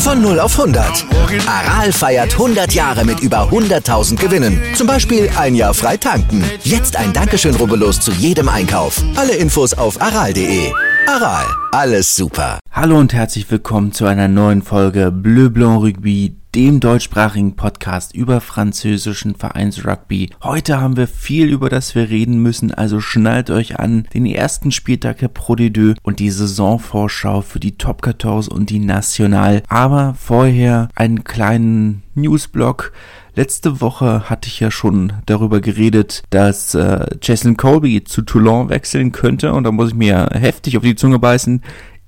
Von 0 auf 100. Aral feiert 100 Jahre mit über 100.000 Gewinnen. Zum Beispiel ein Jahr frei tanken. Jetzt ein Dankeschön, rubbellos zu jedem Einkauf. Alle Infos auf aral.de. Aral, alles super. Hallo und herzlich willkommen zu einer neuen Folge Bleu Blanc Rugby, dem deutschsprachigen Podcast über französischen Vereinsrugby. Heute haben wir viel, über das wir reden müssen, also schnallt euch an den ersten Spieltag der Pro D2 und die Saisonvorschau für die Top 14 und die National. Aber vorher einen kleinen Newsblock. Letzte Woche hatte ich ja schon darüber geredet, dass äh, Jason Colby zu Toulon wechseln könnte und da muss ich mir heftig auf die Zunge beißen.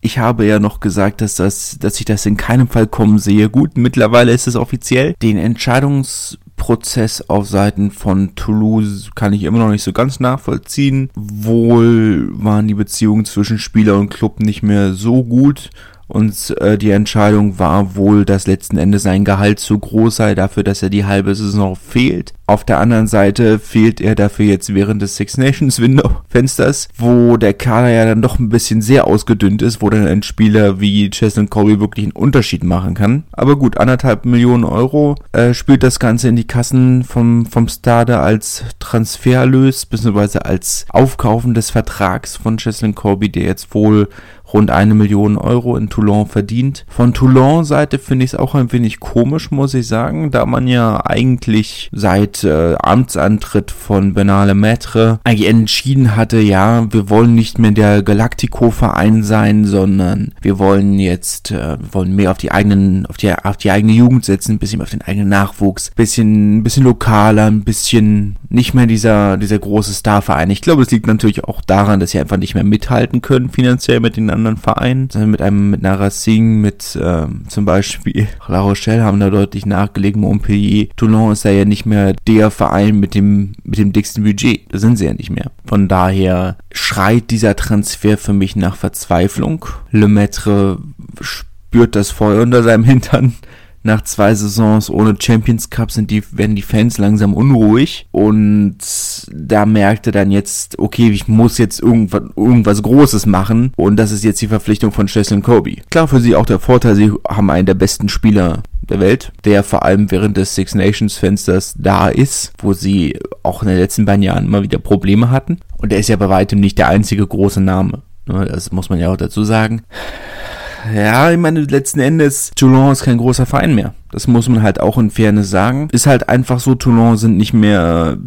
Ich habe ja noch gesagt, dass das, dass ich das in keinem Fall kommen sehe. Gut, mittlerweile ist es offiziell. Den Entscheidungsprozess auf Seiten von Toulouse kann ich immer noch nicht so ganz nachvollziehen. Wohl waren die Beziehungen zwischen Spieler und Club nicht mehr so gut und äh, die Entscheidung war wohl, dass letzten Endes sein Gehalt zu groß sei dafür, dass er die halbe Saison fehlt. Auf der anderen Seite fehlt er dafür jetzt während des Six Nations Window Fensters, wo der Kader ja dann doch ein bisschen sehr ausgedünnt ist, wo dann ein Spieler wie Cheslin Colby wirklich einen Unterschied machen kann. Aber gut, anderthalb Millionen Euro äh, spielt das Ganze in die Kassen vom, vom Stade als Transferlös, beziehungsweise als Aufkaufen des Vertrags von Cheslin Colby, der jetzt wohl rund eine Million Euro in Toulon verdient. Von Toulon-Seite finde ich es auch ein wenig komisch, muss ich sagen, da man ja eigentlich seit äh, Amtsantritt von Bernale Maître eigentlich entschieden hatte, ja, wir wollen nicht mehr der Galactico-Verein sein, sondern wir wollen jetzt, äh, wollen mehr auf die eigenen, auf die, auf die eigene Jugend setzen, ein bisschen auf den eigenen Nachwuchs, bisschen, ein bisschen lokaler, ein bisschen nicht mehr dieser, dieser große Starverein. Ich glaube, es liegt natürlich auch daran, dass sie einfach nicht mehr mithalten können finanziell mit den anderen Vereinen, sondern mit einem, mit einer Racing, mit ähm, zum Beispiel La Rochelle haben da deutlich nachgelegt, Montpellier. Toulon ist da ja nicht mehr der Verein mit dem, mit dem dicksten Budget. Da sind sie ja nicht mehr. Von daher schreit dieser Transfer für mich nach Verzweiflung. Le Maître spürt das Feuer unter seinem Hintern nach zwei Saisons ohne Champions Cup sind die, werden die Fans langsam unruhig und da merkte dann jetzt, okay, ich muss jetzt irgendwas, irgendwas Großes machen und das ist jetzt die Verpflichtung von Cheslin Kobe. Klar für sie auch der Vorteil, sie haben einen der besten Spieler der Welt, der vor allem während des Six Nations Fensters da ist, wo sie auch in den letzten beiden Jahren immer wieder Probleme hatten. Und er ist ja bei weitem nicht der einzige große Name. Ne, das muss man ja auch dazu sagen ja, ich meine, letzten Endes, Toulon ist kein großer Verein mehr. Das muss man halt auch in Fairness sagen. Ist halt einfach so, Toulon sind nicht mehr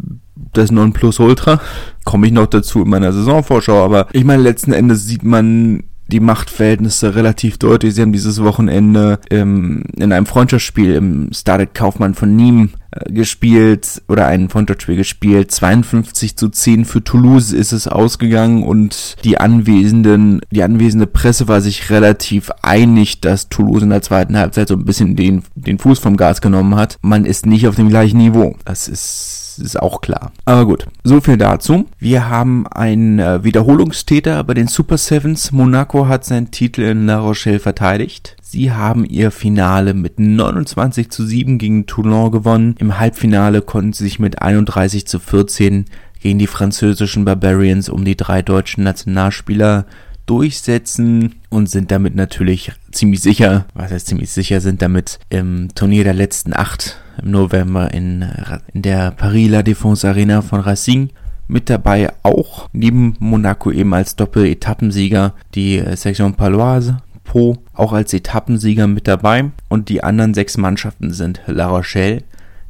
das Nonplusultra. Komme ich noch dazu in meiner Saisonvorschau, aber ich meine, letzten Endes sieht man die Machtverhältnisse relativ deutlich. Sie haben dieses Wochenende ähm, in einem Freundschaftsspiel im Started Kaufmann von Nîmes äh, gespielt oder ein Freundschaftsspiel gespielt. 52 zu 10 für Toulouse ist es ausgegangen und die anwesenden, die anwesende Presse war sich relativ einig, dass Toulouse in der zweiten Halbzeit so ein bisschen den, den Fuß vom Gas genommen hat. Man ist nicht auf dem gleichen Niveau. Das ist ist auch klar. Aber gut, so viel dazu. Wir haben einen äh, Wiederholungstäter bei den Super Sevens. Monaco hat seinen Titel in La Rochelle verteidigt. Sie haben ihr Finale mit 29 zu 7 gegen Toulon gewonnen. Im Halbfinale konnten sie sich mit 31 zu 14 gegen die französischen Barbarians um die drei deutschen Nationalspieler durchsetzen und sind damit natürlich ziemlich sicher, was heißt ziemlich sicher, sind damit im Turnier der letzten acht im November in, in der Paris La Défense Arena von Racing. Mit dabei auch neben Monaco eben als Doppel-Etappensieger die Section Paloise, Po auch als Etappensieger mit dabei und die anderen sechs Mannschaften sind La Rochelle,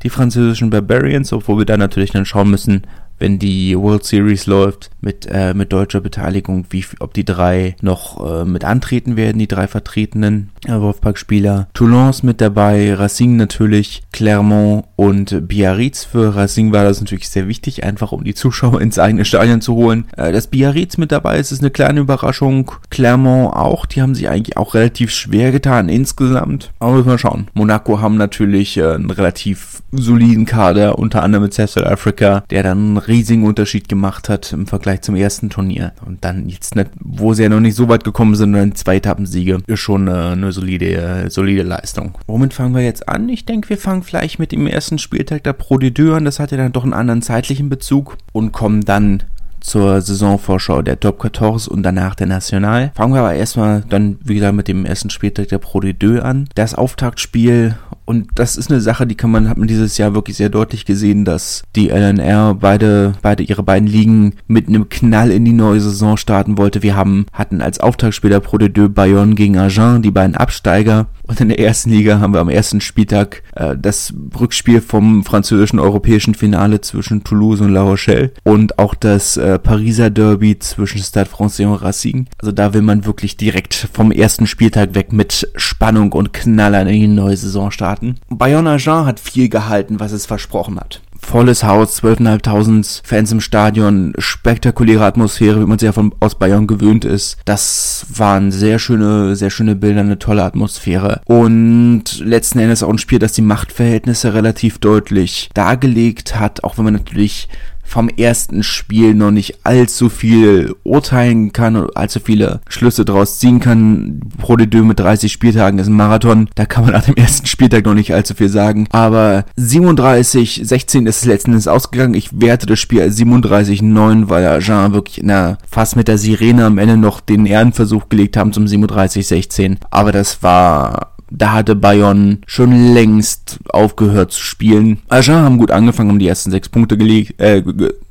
die französischen Barbarians, obwohl wir da natürlich dann schauen müssen, wenn die World Series läuft mit, äh, mit deutscher Beteiligung, wie, ob die drei noch äh, mit antreten werden, die drei vertretenen äh, Wolfpack-Spieler. Toulon ist mit dabei, Racing natürlich, Clermont und Biarritz. Für Racing war das natürlich sehr wichtig, einfach um die Zuschauer ins eigene Stadion zu holen. Äh, dass Biarritz mit dabei ist, ist eine kleine Überraschung. Clermont auch, die haben sich eigentlich auch relativ schwer getan insgesamt. Aber müssen wir schauen. Monaco haben natürlich äh, einen relativ soliden Kader, unter anderem mit South Africa, der dann riesigen Unterschied gemacht hat im Vergleich zum ersten Turnier. Und dann jetzt nicht, wo sie ja noch nicht so weit gekommen sind, dann zwei Etappensiege, ist schon eine, eine solide, solide Leistung. Womit fangen wir jetzt an? Ich denke, wir fangen vielleicht mit dem ersten Spieltag der Pro an. Das hat ja dann doch einen anderen zeitlichen Bezug und kommen dann zur Saisonvorschau der Top 14 und danach der National. Fangen wir aber erstmal dann wieder mit dem ersten Spieltag der Pro an. Das Auftaktspiel und das ist eine Sache, die kann man, hat man dieses Jahr wirklich sehr deutlich gesehen, dass die LNR beide, beide ihre beiden Ligen mit einem Knall in die neue Saison starten wollte. Wir haben, hatten als Auftaktspieler Pro de Deux Bayonne gegen Agen, die beiden Absteiger. Und in der ersten Liga haben wir am ersten Spieltag äh, das Rückspiel vom französischen europäischen Finale zwischen Toulouse und La Rochelle und auch das äh, Pariser Derby zwischen Stade Francais und Racing. Also da will man wirklich direkt vom ersten Spieltag weg mit Spannung und Knallern in die neue Saison starten. Bayonne Agen hat viel gehalten, was es versprochen hat volles Haus, 12.500 Fans im Stadion, spektakuläre Atmosphäre, wie man sie ja von, aus Bayern gewöhnt ist. Das waren sehr schöne, sehr schöne Bilder, eine tolle Atmosphäre. Und letzten Endes auch ein Spiel, das die Machtverhältnisse relativ deutlich dargelegt hat, auch wenn man natürlich vom ersten Spiel noch nicht allzu viel urteilen kann und allzu viele Schlüsse draus ziehen kann. Pro de Deux mit 30 Spieltagen ist ein Marathon. Da kann man nach dem ersten Spieltag noch nicht allzu viel sagen. Aber 37, 16 ist es letzten Endes ausgegangen. Ich werte das Spiel als 37, 9, weil Jean wirklich na, fast mit der Sirene am Ende noch den Ehrenversuch gelegt haben zum 37, 16. Aber das war da hatte Bayonne schon längst aufgehört zu spielen. Agen haben gut angefangen, haben die ersten sechs Punkte gelegt, äh,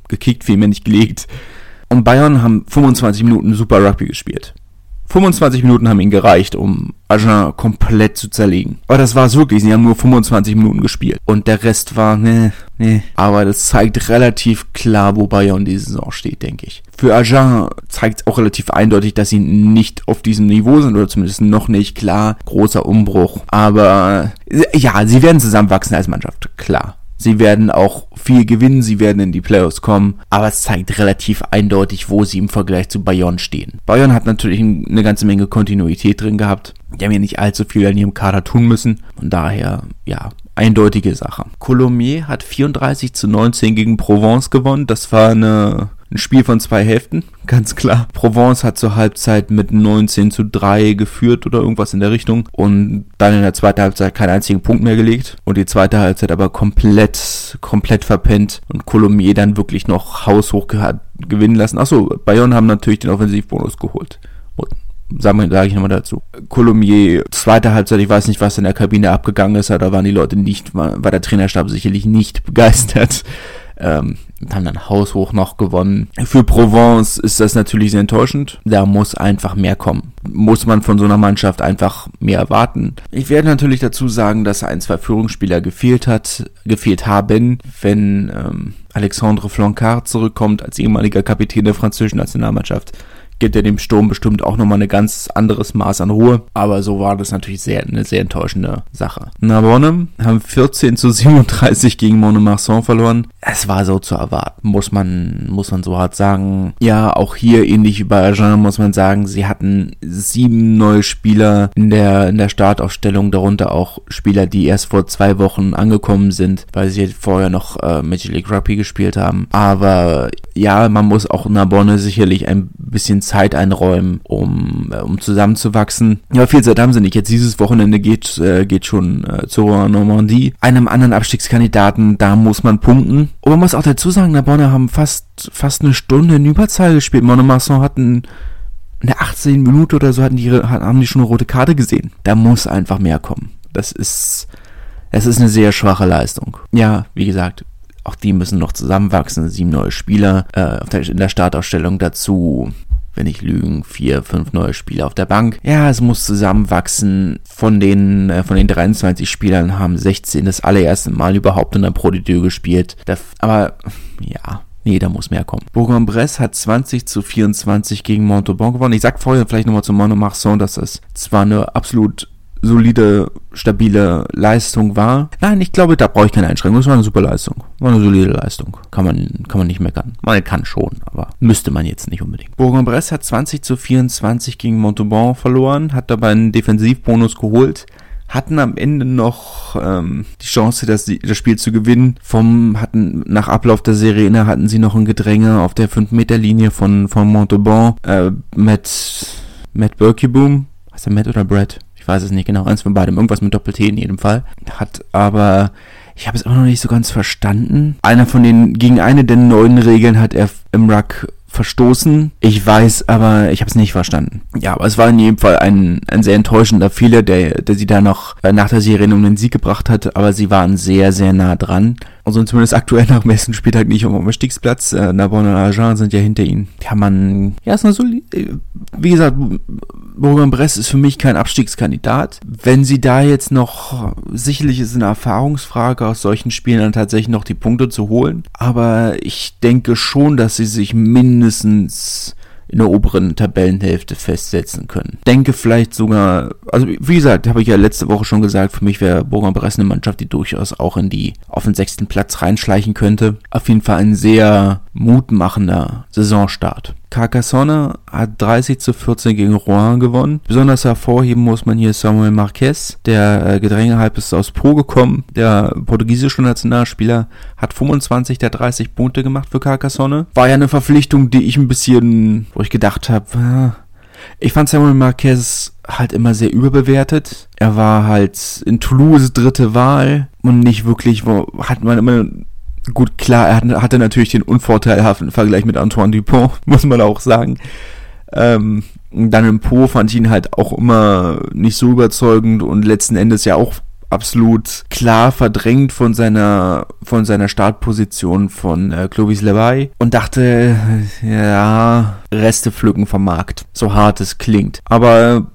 gekickt, vielmehr nicht gelegt. Und Bayern haben 25 Minuten super Rugby gespielt. 25 Minuten haben ihnen gereicht, um Agen komplett zu zerlegen. Aber das war es wirklich. Sie haben nur 25 Minuten gespielt. Und der Rest war, ne, ne. Aber das zeigt relativ klar, wo Bayern die Saison steht, denke ich. Für Agen zeigt es auch relativ eindeutig, dass sie nicht auf diesem Niveau sind oder zumindest noch nicht. Klar, großer Umbruch. Aber ja, sie werden zusammenwachsen als Mannschaft. Klar. Sie werden auch viel gewinnen, sie werden in die Playoffs kommen, aber es zeigt relativ eindeutig, wo sie im Vergleich zu Bayonne stehen. Bayonne hat natürlich eine ganze Menge Kontinuität drin gehabt. Die haben ja nicht allzu viel an ihrem Kader tun müssen. Und daher, ja, eindeutige Sache. Colomiers hat 34 zu 19 gegen Provence gewonnen. Das war eine ein Spiel von zwei Hälften, ganz klar. Provence hat zur Halbzeit mit 19 zu 3 geführt oder irgendwas in der Richtung und dann in der zweiten Halbzeit keinen einzigen Punkt mehr gelegt und die zweite Halbzeit aber komplett, komplett verpennt und Colomier dann wirklich noch haushoch gewinnen lassen. Achso, Bayern haben natürlich den Offensivbonus geholt. Und Sage sag ich nochmal dazu. Colomier, zweite Halbzeit, ich weiß nicht, was in der Kabine abgegangen ist, da waren die Leute nicht, war, war der Trainerstab sicherlich nicht begeistert ähm, haben dann haushoch noch gewonnen. Für Provence ist das natürlich sehr enttäuschend. Da muss einfach mehr kommen. Muss man von so einer Mannschaft einfach mehr erwarten. Ich werde natürlich dazu sagen, dass ein, zwei Führungsspieler gefehlt hat, gefehlt haben, wenn ähm, Alexandre Flancard zurückkommt als ehemaliger Kapitän der französischen Nationalmannschaft gibt er dem Sturm bestimmt auch nochmal ein ganz anderes Maß an Ruhe. Aber so war das natürlich sehr, eine sehr enttäuschende Sache. Narbonne haben 14 zu 37 gegen Monomarsan verloren. Es war so zu erwarten, muss man, muss man so hart sagen. Ja, auch hier ähnlich wie bei Agen muss man sagen, sie hatten sieben neue Spieler in der, in der Startaufstellung, darunter auch Spieler, die erst vor zwei Wochen angekommen sind, weil sie vorher noch äh, Major League Rugby gespielt haben. Aber ja, man muss auch Narbonne sicherlich ein bisschen Zeit einräumen, um, äh, um zusammenzuwachsen. Ja, viel Zeit haben sie nicht. Jetzt dieses Wochenende geht, äh, geht schon äh, zur Normandie, einem anderen Abstiegskandidaten. Da muss man punkten. Und man muss auch dazu sagen, Narbonne haben fast, fast eine Stunde in Überzahl gespielt. Monomasson hatten in der 18 Minute oder so hatten die, haben die schon eine rote Karte gesehen. Da muss einfach mehr kommen. Das ist, es ist eine sehr schwache Leistung. Ja, wie gesagt, auch die müssen noch zusammenwachsen. Sieben neue Spieler äh, in der Startausstellung dazu wenn ich lügen, vier, fünf neue Spieler auf der Bank. Ja, es muss zusammenwachsen. Von den, äh, von den 23 Spielern haben 16 das allererste Mal überhaupt in der Pro gespielt. aber, ja, Nee, da muss mehr kommen. Bourg-en-Bresse hat 20 zu 24 gegen Montauban gewonnen. Ich sag vorher vielleicht nochmal zu Monomarsan, dass es zwar eine absolut solide, stabile Leistung war. Nein, ich glaube, da brauche ich keine Einschränkung. Das war eine super Leistung. War eine solide Leistung. Kann man, kann man nicht meckern. Man kann schon, aber müsste man jetzt nicht unbedingt. Bourg-en-Bresse hat 20 zu 24 gegen Montauban verloren, hat dabei einen Defensivbonus geholt hatten am Ende noch ähm, die Chance, das, das Spiel zu gewinnen. Vom hatten nach Ablauf der Serie hatten sie noch ein Gedränge auf der 5 Meter Linie von von Montauban äh, mit Matt Berkeboom. Heißt der Matt oder Brad? Ich weiß es nicht genau, eins von beidem, irgendwas mit Doppel-T in jedem Fall. Hat aber, ich habe es immer noch nicht so ganz verstanden. Einer von den, gegen eine der neuen Regeln hat er im Ruck verstoßen. Ich weiß, aber ich habe es nicht verstanden. Ja, aber es war in jedem Fall ein, ein sehr enttäuschender Fehler, der, der sie da noch äh, nach der Serie um den Sieg gebracht hat, aber sie waren sehr, sehr nah dran. Also zumindest aktuell nach dem ersten Spieltag nicht um Stiegsplatz. Äh, Narbonne und Agen sind ja hinter ihnen. Kann man, ja, ist eine solide, wie gesagt, Bourg-en-Bresse ist für mich kein Abstiegskandidat. Wenn sie da jetzt noch, sicherlich ist eine Erfahrungsfrage, aus solchen Spielen dann tatsächlich noch die Punkte zu holen. Aber ich denke schon, dass sie sich mindestens in der oberen Tabellenhälfte festsetzen können. Denke vielleicht sogar, also wie gesagt, habe ich ja letzte Woche schon gesagt, für mich wäre Bourg-en-Bresse eine Mannschaft, die durchaus auch in die, auf den sechsten Platz reinschleichen könnte. Auf jeden Fall ein sehr mutmachender Saisonstart. Carcassonne hat 30 zu 14 gegen Rouen gewonnen. Besonders hervorheben muss man hier Samuel Marquez, der äh, Gedrängehalb ist aus Pro gekommen. Der portugiesische Nationalspieler hat 25 der 30 Punkte gemacht für Carcassonne. War ja eine Verpflichtung, die ich ein bisschen, wo ich gedacht habe, äh, ich fand Samuel Marquez halt immer sehr überbewertet. Er war halt in Toulouse dritte Wahl und nicht wirklich, wo hat man immer Gut, klar, er hatte natürlich den unvorteilhaften Vergleich mit Antoine Dupont, muss man auch sagen. Ähm, dann im Po fand ich ihn halt auch immer nicht so überzeugend und letzten Endes ja auch absolut klar verdrängt von seiner von seiner Startposition von äh, Clovis Levi und dachte ja Reste pflücken vom Markt so hart es klingt aber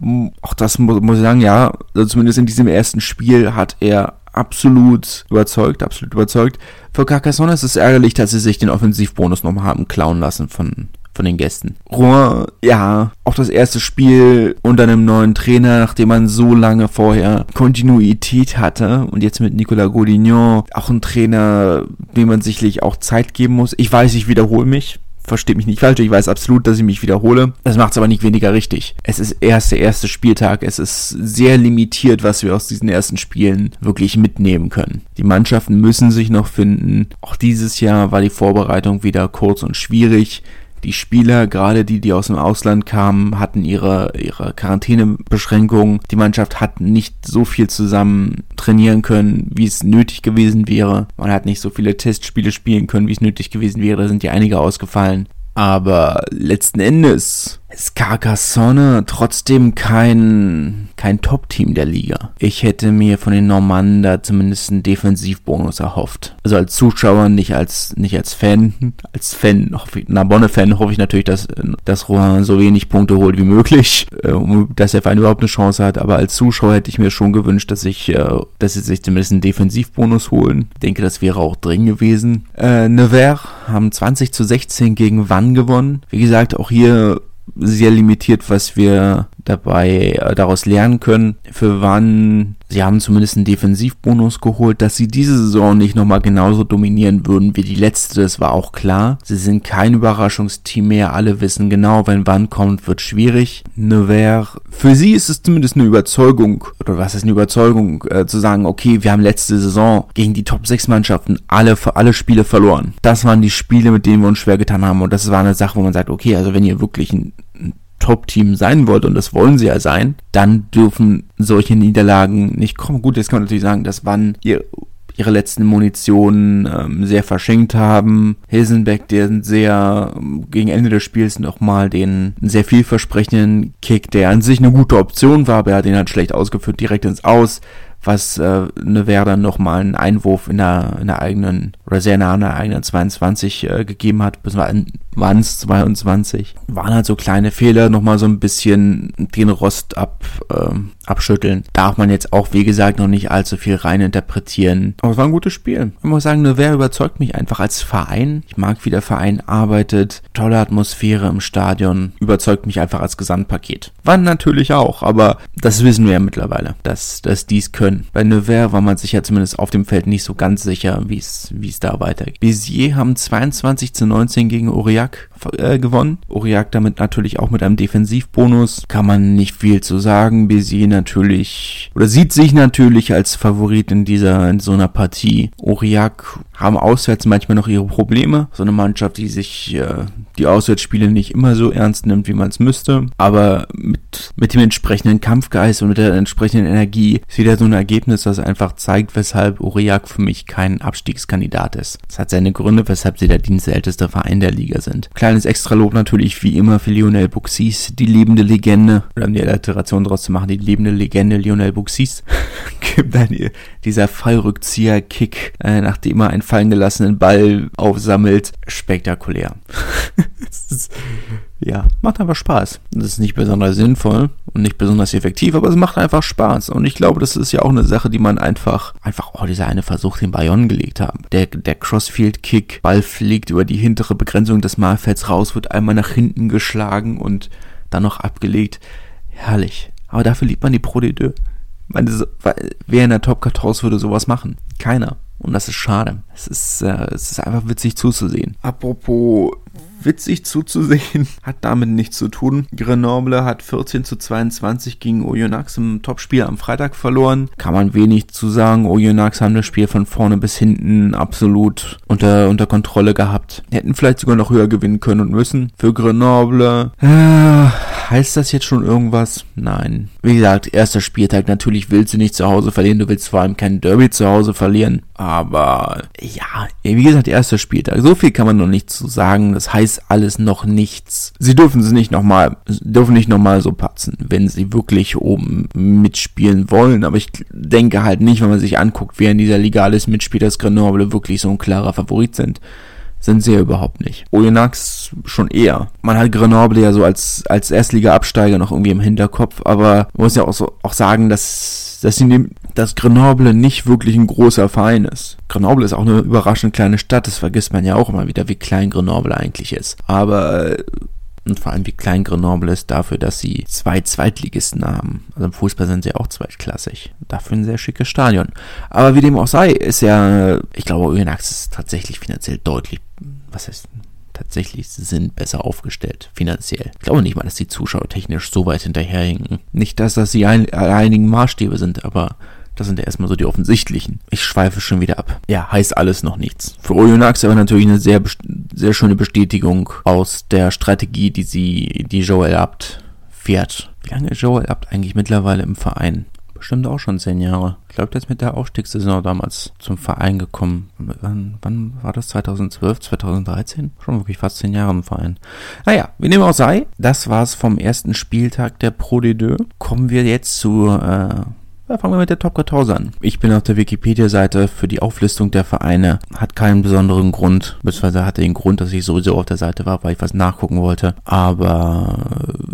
auch das mu muss ich sagen ja also zumindest in diesem ersten Spiel hat er absolut überzeugt, absolut überzeugt. Für Carcassonne ist es ärgerlich, dass sie sich den Offensivbonus nochmal haben klauen lassen von, von den Gästen. Rouen, ja, auch das erste Spiel unter einem neuen Trainer, nachdem man so lange vorher Kontinuität hatte und jetzt mit Nicolas Godignon, auch ein Trainer, dem man sicherlich auch Zeit geben muss. Ich weiß, ich wiederhole mich versteht mich nicht falsch, ich weiß absolut, dass ich mich wiederhole. Das macht es aber nicht weniger richtig. Es ist erst der erste Spieltag, es ist sehr limitiert, was wir aus diesen ersten Spielen wirklich mitnehmen können. Die Mannschaften müssen sich noch finden. Auch dieses Jahr war die Vorbereitung wieder kurz und schwierig. Die Spieler, gerade die, die aus dem Ausland kamen, hatten ihre, ihre Quarantänebeschränkungen. Die Mannschaft hat nicht so viel zusammen trainieren können, wie es nötig gewesen wäre. Man hat nicht so viele Testspiele spielen können, wie es nötig gewesen wäre. Da sind ja einige ausgefallen. Aber letzten Endes ist Carcassonne trotzdem kein, kein Top-Team der Liga. Ich hätte mir von den Normannen da zumindest einen Defensivbonus erhofft. Also als Zuschauer, nicht als, nicht als Fan. Als Fan, Narbonne-Fan hoffe ich natürlich, dass, dass Rohan so wenig Punkte holt wie möglich, äh, dass der Verein überhaupt eine Chance hat. Aber als Zuschauer hätte ich mir schon gewünscht, dass ich, äh, dass sie sich zumindest einen Defensivbonus holen. Ich denke, das wäre auch drin gewesen. Äh, Nevers haben 20 zu 16 gegen Wann gewonnen. Wie gesagt, auch hier sehr limitiert, was wir dabei äh, daraus lernen können. Für wann sie haben zumindest einen Defensivbonus geholt, dass sie diese Saison nicht nochmal genauso dominieren würden wie die letzte, das war auch klar. Sie sind kein Überraschungsteam mehr, alle wissen genau, wenn wann kommt, wird schwierig. Nevers, für sie ist es zumindest eine Überzeugung, oder was ist eine Überzeugung, äh, zu sagen, okay, wir haben letzte Saison gegen die Top 6 Mannschaften alle, alle Spiele verloren. Das waren die Spiele, mit denen wir uns schwer getan haben und das war eine Sache, wo man sagt, okay, also wenn ihr wirklich ein Top-Team sein wollt, und das wollen sie ja sein, dann dürfen solche Niederlagen nicht kommen. Gut, jetzt kann man natürlich sagen, dass wann ihr ihre letzten Munition ähm, sehr verschenkt haben. Hilsenbeck, der sehr ähm, gegen Ende des Spiels nochmal den sehr vielversprechenden Kick, der an sich eine gute Option war, aber er hat ihn halt schlecht ausgeführt, direkt ins Aus was äh, ne Werder nochmal einen Einwurf in der, in der eigenen, oder sehr nah an der eigenen 22 äh, gegeben hat, waren es 22. Waren halt so kleine Fehler, nochmal so ein bisschen den Rost ab, äh, abschütteln. Darf man jetzt auch, wie gesagt, noch nicht allzu viel rein interpretieren. Aber es war ein gutes Spiel. Ich muss sagen, wer überzeugt mich einfach als Verein. Ich mag, wie der Verein arbeitet. Tolle Atmosphäre im Stadion. Überzeugt mich einfach als Gesamtpaket. Wann natürlich auch, aber das wissen wir ja mittlerweile, dass, dass dies können. Bei Nevers war man sich ja zumindest auf dem Feld nicht so ganz sicher, wie es, da weitergeht. Bézier haben 22 zu 19 gegen Aurillac äh, gewonnen. Aurillac damit natürlich auch mit einem Defensivbonus. Kann man nicht viel zu sagen. Bézier natürlich, oder sieht sich natürlich als Favorit in dieser, in so einer Partie. Aurillac haben auswärts manchmal noch ihre Probleme. So eine Mannschaft, die sich äh, die Auswärtsspiele nicht immer so ernst nimmt, wie man es müsste. Aber mit, mit dem entsprechenden Kampfgeist und mit der entsprechenden Energie ist wieder so ein Ergebnis, das einfach zeigt, weshalb Aurillac für mich kein Abstiegskandidat ist. Es hat seine Gründe, weshalb sie der dienstälteste Verein der Liga sind. Kleines Extralob natürlich wie immer für Lionel Buxis, die lebende Legende. Oder um die Alliteration draus zu machen, die lebende Legende Lionel Buxis. Dieser Fallrückzieher-Kick, äh, nachdem er einen fallen gelassenen Ball aufsammelt. Spektakulär. ja, macht einfach Spaß. Das ist nicht besonders sinnvoll und nicht besonders effektiv, aber es macht einfach Spaß. Und ich glaube, das ist ja auch eine Sache, die man einfach, einfach, oh, dieser eine Versuch, den Bayonne gelegt haben. Der, der Crossfield-Kick, Ball fliegt über die hintere Begrenzung des Mahlfelds raus, wird einmal nach hinten geschlagen und dann noch abgelegt. Herrlich. Aber dafür liebt man die Pro de Deux. Meine, wer in der Top 14 würde sowas machen? Keiner. Und das ist schade. Es ist, äh, es ist einfach witzig zuzusehen. Apropos witzig zuzusehen, hat damit nichts zu tun. Grenoble hat 14 zu 22 gegen Oyonnax im Topspiel am Freitag verloren. Kann man wenig zu sagen. Oyonnax haben das Spiel von vorne bis hinten absolut unter, unter Kontrolle gehabt. Hätten vielleicht sogar noch höher gewinnen können und müssen. Für Grenoble, äh, heißt das jetzt schon irgendwas? Nein. Wie gesagt, erster Spieltag. Natürlich willst du nicht zu Hause verlieren. Du willst vor allem kein Derby zu Hause verlieren. Aber, ja, wie gesagt, erster Spieltag. So viel kann man noch nicht zu sagen. Das heißt alles noch nichts. Sie dürfen sie nicht nochmal, dürfen nicht nochmal so patzen, wenn sie wirklich oben mitspielen wollen. Aber ich denke halt nicht, wenn man sich anguckt, wer in dieser Liga alles mitspielt, dass Grenoble wirklich so ein klarer Favorit sind sind sie ja überhaupt nicht. Oyonnax schon eher. Man hat Grenoble ja so als, als Erstliga-Absteiger noch irgendwie im Hinterkopf, aber man muss ja auch so, auch sagen, dass dass, sie dass Grenoble nicht wirklich ein großer Verein ist. Grenoble ist auch eine überraschend kleine Stadt, das vergisst man ja auch immer wieder, wie klein Grenoble eigentlich ist. Aber und vor allem wie klein Grenoble ist dafür, dass sie zwei Zweitligisten haben. Also im Fußball sind sie auch zweitklassig. Dafür ein sehr schickes Stadion. Aber wie dem auch sei, ist ja, ich glaube, Oyonnax ist tatsächlich finanziell deutlich, was heißt tatsächlich sind besser aufgestellt, finanziell. Ich glaube nicht mal, dass die Zuschauer technisch so weit hinterherhinken. Nicht, dass das die ein, einigen Maßstäbe sind, aber das sind ja erstmal so die offensichtlichen. Ich schweife schon wieder ab. Ja, heißt alles noch nichts. Für Oyonnax aber natürlich eine sehr, sehr schöne Bestätigung aus der Strategie, die sie, die Joel Abt fährt. Wie lange ist Joel Abt eigentlich mittlerweile im Verein? bestimmt auch schon zehn Jahre. Ich glaube, der ist mit der Aufstiegssaison damals zum Verein gekommen. Wann, wann war das? 2012, 2013? Schon wirklich fast zehn Jahre im Verein. Naja, wie dem auch sei, das war's vom ersten Spieltag der Pro D2. Kommen wir jetzt zu äh, ja, fangen wir mit der Top 14 an. Ich bin auf der Wikipedia-Seite für die Auflistung der Vereine. Hat keinen besonderen Grund, beziehungsweise hatte den Grund, dass ich sowieso auf der Seite war, weil ich was nachgucken wollte. Aber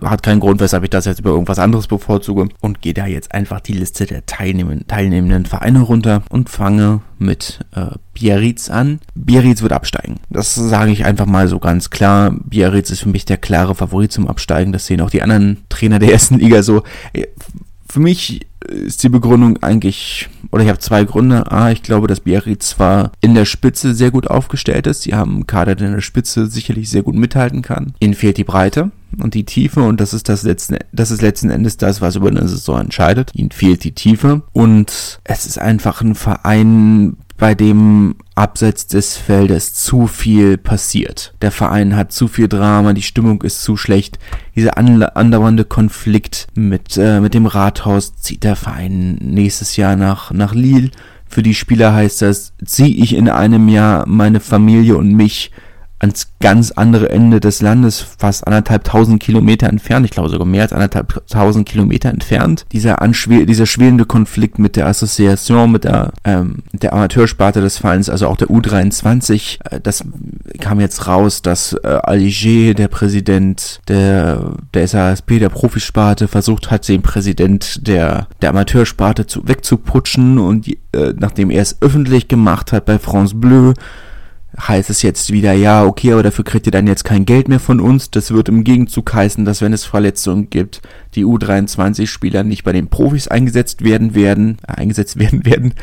hat keinen Grund, weshalb ich das jetzt über irgendwas anderes bevorzuge. Und gehe da jetzt einfach die Liste der teilnehmenden, teilnehmenden Vereine runter und fange mit äh, Biarritz an. Biarritz wird absteigen. Das sage ich einfach mal so ganz klar. Biarritz ist für mich der klare Favorit zum Absteigen. Das sehen auch die anderen Trainer der ersten Liga so. Für mich ist die Begründung eigentlich, oder ich habe zwei Gründe. A, ich glaube, dass Biarritz zwar in der Spitze sehr gut aufgestellt ist. Sie haben einen Kader, der in der Spitze sicherlich sehr gut mithalten kann. Ihnen fehlt die Breite und die Tiefe und das ist das letzten, das ist letzten Endes das, was über eine Saison entscheidet. Ihnen fehlt die Tiefe und es ist einfach ein Verein, bei dem abseits des Feldes zu viel passiert. Der Verein hat zu viel Drama, die Stimmung ist zu schlecht. Dieser andauernde Konflikt mit, äh, mit dem Rathaus zieht der Verein nächstes Jahr nach, nach Lille. Für die Spieler heißt das, ziehe ich in einem Jahr meine Familie und mich ans ganz andere Ende des Landes, fast anderthalb tausend Kilometer entfernt, ich glaube sogar mehr als anderthalb tausend Kilometer entfernt. Dieser, anschwel dieser schwelende Konflikt mit der Association, mit der, ähm, der Amateursparte des Vereins, also auch der U23, äh, das kam jetzt raus, dass äh, Aliger, der Präsident der, der SASP, der Profisparte, versucht hat, den Präsident der, der Amateursparte zu, wegzuputschen und äh, nachdem er es öffentlich gemacht hat bei France Bleu, heißt es jetzt wieder, ja, okay, aber dafür kriegt ihr dann jetzt kein Geld mehr von uns. Das wird im Gegenzug heißen, dass wenn es Verletzungen gibt, die U23-Spieler nicht bei den Profis eingesetzt werden werden, äh, eingesetzt werden werden,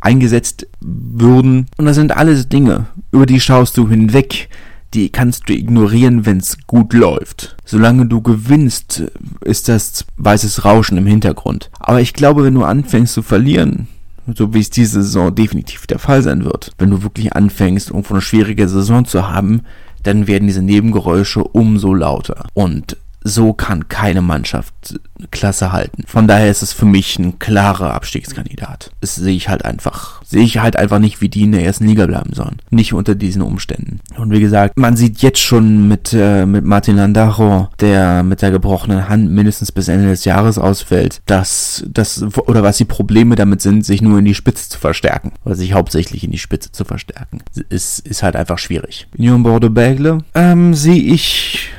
eingesetzt würden. Und das sind alles Dinge, über die schaust du hinweg. Die kannst du ignorieren, wenn's gut läuft. Solange du gewinnst, ist das weißes Rauschen im Hintergrund. Aber ich glaube, wenn du anfängst zu verlieren, so wie es diese Saison definitiv der Fall sein wird. Wenn du wirklich anfängst, irgendwo eine schwierige Saison zu haben, dann werden diese Nebengeräusche umso lauter. Und so kann keine Mannschaft Klasse halten. Von daher ist es für mich ein klarer Abstiegskandidat. Das sehe ich halt einfach, sehe ich halt einfach nicht, wie die in der ersten Liga bleiben sollen. Nicht unter diesen Umständen. Und wie gesagt, man sieht jetzt schon mit, äh, mit Martin Landaro, der mit der gebrochenen Hand mindestens bis Ende des Jahres ausfällt, dass, das, oder was die Probleme damit sind, sich nur in die Spitze zu verstärken. Oder sich hauptsächlich in die Spitze zu verstärken. Ist, ist halt einfach schwierig. Union Bordeaux-Bègle, ähm, sehe ich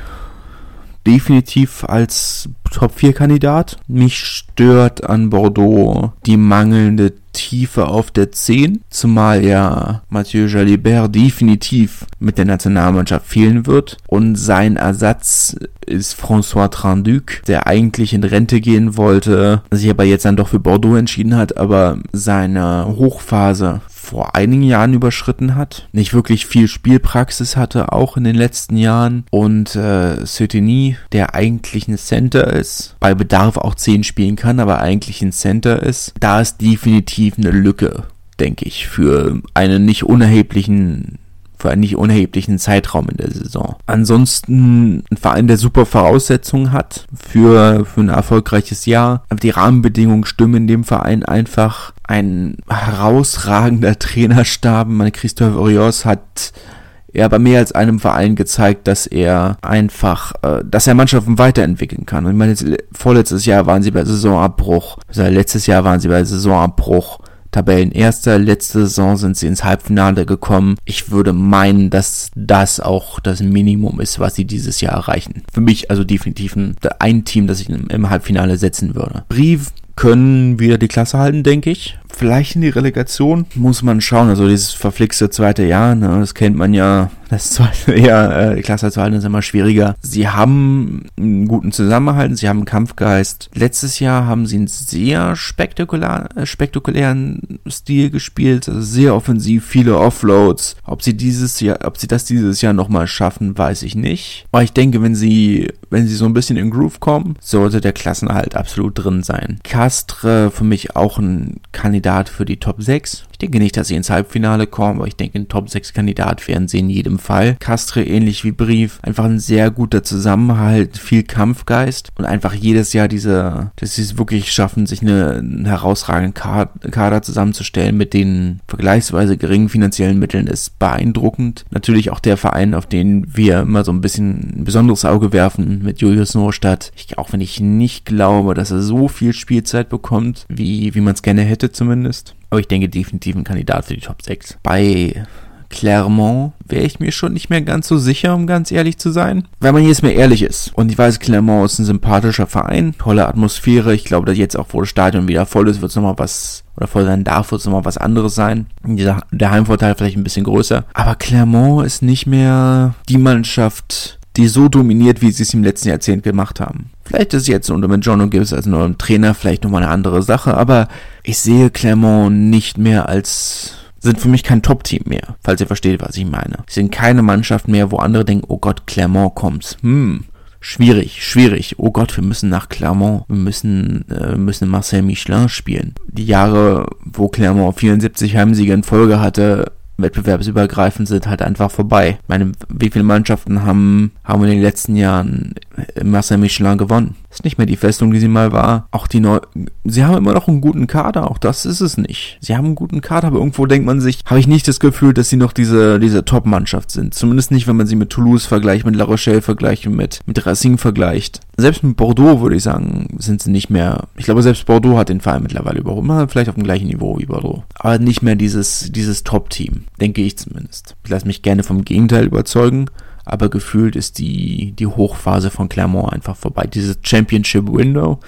definitiv als Top-4-Kandidat. Mich stört an Bordeaux die mangelnde Tiefe auf der 10, zumal ja Mathieu Jalibert definitiv mit der Nationalmannschaft fehlen wird und sein Ersatz ist François Tranduc, der eigentlich in Rente gehen wollte, sich aber jetzt dann doch für Bordeaux entschieden hat, aber seine Hochphase vor einigen Jahren überschritten hat, nicht wirklich viel Spielpraxis hatte, auch in den letzten Jahren und äh, Söteni, der eigentlich ein Center ist, bei Bedarf auch 10 spielen kann, aber eigentlich ein Center ist, da ist definitiv eine Lücke, denke ich, für einen nicht unerheblichen für einen nicht unerheblichen Zeitraum in der Saison. Ansonsten ein Verein, der super Voraussetzungen hat für, für ein erfolgreiches Jahr. Die Rahmenbedingungen stimmen in dem Verein einfach. Ein herausragender Trainerstab. Meine Christophe Orios hat ja bei mehr als einem Verein gezeigt, dass er einfach, äh, dass er Mannschaften weiterentwickeln kann. Und ich meine, vorletztes Jahr waren sie bei Saisonabbruch, also letztes Jahr waren sie bei Saisonabbruch Tabellenerster. Letzte Saison sind sie ins Halbfinale gekommen. Ich würde meinen, dass das auch das Minimum ist, was sie dieses Jahr erreichen. Für mich also definitiv ein Team, das ich im Halbfinale setzen würde. Brief können wieder die Klasse halten, denke ich. Vielleicht in die Relegation muss man schauen. Also dieses verflixte zweite Jahr, ne, das kennt man ja. Das zweite Jahr, äh, Klasse zu halten ist immer schwieriger. Sie haben einen guten Zusammenhalt, sie haben einen Kampfgeist. Letztes Jahr haben sie einen sehr spektakulär, äh, spektakulären Stil gespielt, also sehr offensiv, viele Offloads. Ob sie dieses Jahr, ob sie das dieses Jahr nochmal schaffen, weiß ich nicht. Aber ich denke, wenn sie, wenn sie so ein bisschen in Groove kommen, sollte der Klassenerhalt absolut drin sein. Castre für mich auch ein Kandidat Kandidat für die Top 6. Ich denke nicht, dass sie ins Halbfinale kommen, aber ich denke, ein Top 6 Kandidat werden sie in jedem Fall. Castre ähnlich wie Brief, einfach ein sehr guter Zusammenhalt, viel Kampfgeist und einfach jedes Jahr diese, dass sie es wirklich schaffen, sich eine, einen herausragenden Kader zusammenzustellen mit den vergleichsweise geringen finanziellen Mitteln ist beeindruckend. Natürlich auch der Verein, auf den wir immer so ein bisschen ein besonderes Auge werfen mit Julius Norstadt. Ich, auch wenn ich nicht glaube, dass er so viel Spielzeit bekommt, wie, wie man es gerne hätte zumindest zumindest. Aber ich denke definitiv ein Kandidat für die Top 6. Bei Clermont wäre ich mir schon nicht mehr ganz so sicher, um ganz ehrlich zu sein. Wenn man jetzt mal ehrlich ist. Und ich weiß, Clermont ist ein sympathischer Verein, tolle Atmosphäre. Ich glaube, dass jetzt auch, wo das Stadion wieder voll ist, wird es nochmal was, oder voll sein darf, wird es nochmal was anderes sein. Der Heimvorteil vielleicht ein bisschen größer. Aber Clermont ist nicht mehr die Mannschaft, die so dominiert, wie sie es im letzten Jahrzehnt gemacht haben. Vielleicht ist jetzt unter mit John O'Gibbs als neuem Trainer vielleicht nochmal eine andere Sache, aber ich sehe Clermont nicht mehr als sind für mich kein Top-Team mehr, falls ihr versteht, was ich meine. Sie sind keine Mannschaft mehr, wo andere denken, oh Gott, Clermont kommt. Hm, schwierig, schwierig. Oh Gott, wir müssen nach Clermont, wir müssen, äh, müssen Marcel Michelin spielen. Die Jahre, wo Clermont 74 Heimsiege in Folge hatte, wettbewerbsübergreifend sind halt einfach vorbei. Ich meine, wie viele Mannschaften haben, haben in den letzten Jahren Marcel Michelin gewonnen? Ist nicht mehr die Festung, die sie mal war. Auch die neu. Sie haben immer noch einen guten Kader, auch das ist es nicht. Sie haben einen guten Kader, aber irgendwo denkt man sich, habe ich nicht das Gefühl, dass sie noch diese, diese Top-Mannschaft sind. Zumindest nicht, wenn man sie mit Toulouse vergleicht, mit La Rochelle vergleicht, mit, mit Racing vergleicht. Selbst mit Bordeaux, würde ich sagen, sind sie nicht mehr. Ich glaube, selbst Bordeaux hat den Verein mittlerweile überholt. Vielleicht auf dem gleichen Niveau wie Bordeaux. Aber nicht mehr dieses, dieses Top-Team. Denke ich zumindest. Ich lasse mich gerne vom Gegenteil überzeugen aber gefühlt ist die, die Hochphase von Clermont einfach vorbei. Dieses Championship Window,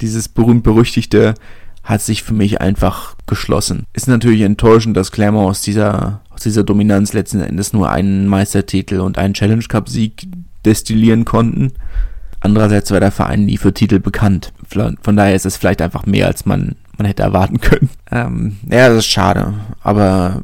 dieses berühmt-berüchtigte, hat sich für mich einfach geschlossen. Ist natürlich enttäuschend, dass Clermont aus dieser, aus dieser Dominanz letzten Endes nur einen Meistertitel und einen Challenge Cup Sieg destillieren konnten. Andererseits war der Verein nie für Titel bekannt. Von daher ist es vielleicht einfach mehr, als man, man hätte erwarten können. Ähm, ja, das ist schade. Aber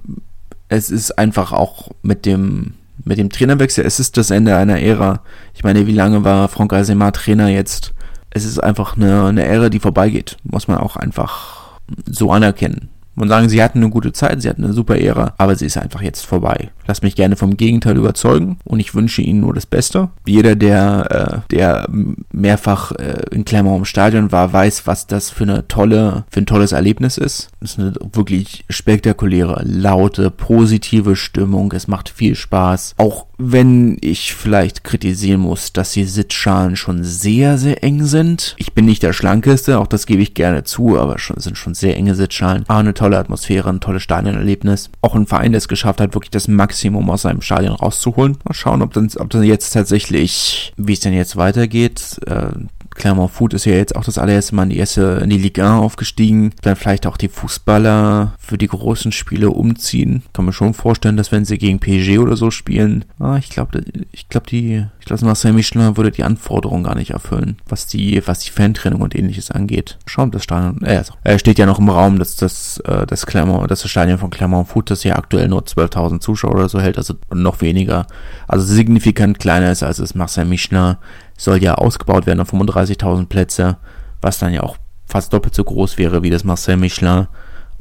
es ist einfach auch mit dem, mit dem Trainerwechsel, es ist das Ende einer Ära. Ich meine, wie lange war Franck Azemar Trainer jetzt? Es ist einfach eine, eine Ära, die vorbeigeht. Muss man auch einfach so anerkennen und sagen, sie hatten eine gute Zeit, sie hatten eine super Ära, aber sie ist einfach jetzt vorbei. Lass mich gerne vom Gegenteil überzeugen und ich wünsche ihnen nur das Beste. Jeder, der, äh, der mehrfach äh, in Clermont im Stadion war, weiß, was das für eine tolle, für ein tolles Erlebnis ist. Es ist eine wirklich spektakuläre, laute, positive Stimmung. Es macht viel Spaß. Auch wenn ich vielleicht kritisieren muss, dass die Sitzschalen schon sehr, sehr eng sind. Ich bin nicht der Schlankeste, auch das gebe ich gerne zu, aber schon, sind schon sehr enge Sitzschalen. Aber eine tolle Atmosphäre, ein tolles Stadionerlebnis. Auch ein Verein, der es geschafft hat, wirklich das Maximum aus seinem Stadion rauszuholen. Mal schauen, ob dann, ob dann jetzt tatsächlich, wie es denn jetzt weitergeht. Äh, Clermont Foot ist ja jetzt auch das allererste Mal in die erste, in die Ligue 1 aufgestiegen. Dann vielleicht auch die Fußballer für die großen Spiele umziehen. Kann mir schon vorstellen, dass wenn sie gegen PSG oder so spielen, ah, ich glaube, ich glaube, die, ich glaube, Marcel Michelin würde die Anforderungen gar nicht erfüllen, was die, was die Fantrennung und ähnliches angeht. Schauen, das Stadion, äh, er steht ja noch im Raum, dass das, äh, das Clermont, das Stadion von Clermont Foot, das ja aktuell nur 12.000 Zuschauer oder so hält, also noch weniger, also signifikant kleiner ist als das Marcel Michelin soll ja ausgebaut werden auf 35.000 Plätze, was dann ja auch fast doppelt so groß wäre wie das Marcel Michelin.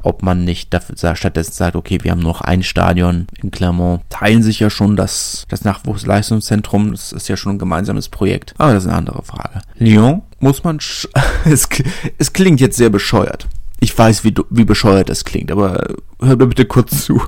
Ob man nicht dafür, stattdessen sagt, okay, wir haben noch ein Stadion in Clermont, teilen sich ja schon das, das Nachwuchsleistungszentrum, das ist ja schon ein gemeinsames Projekt. Aber das ist eine andere Frage. Lyon muss man, es, es klingt jetzt sehr bescheuert. Ich weiß, wie, wie bescheuert das klingt, aber hört mir bitte kurz zu.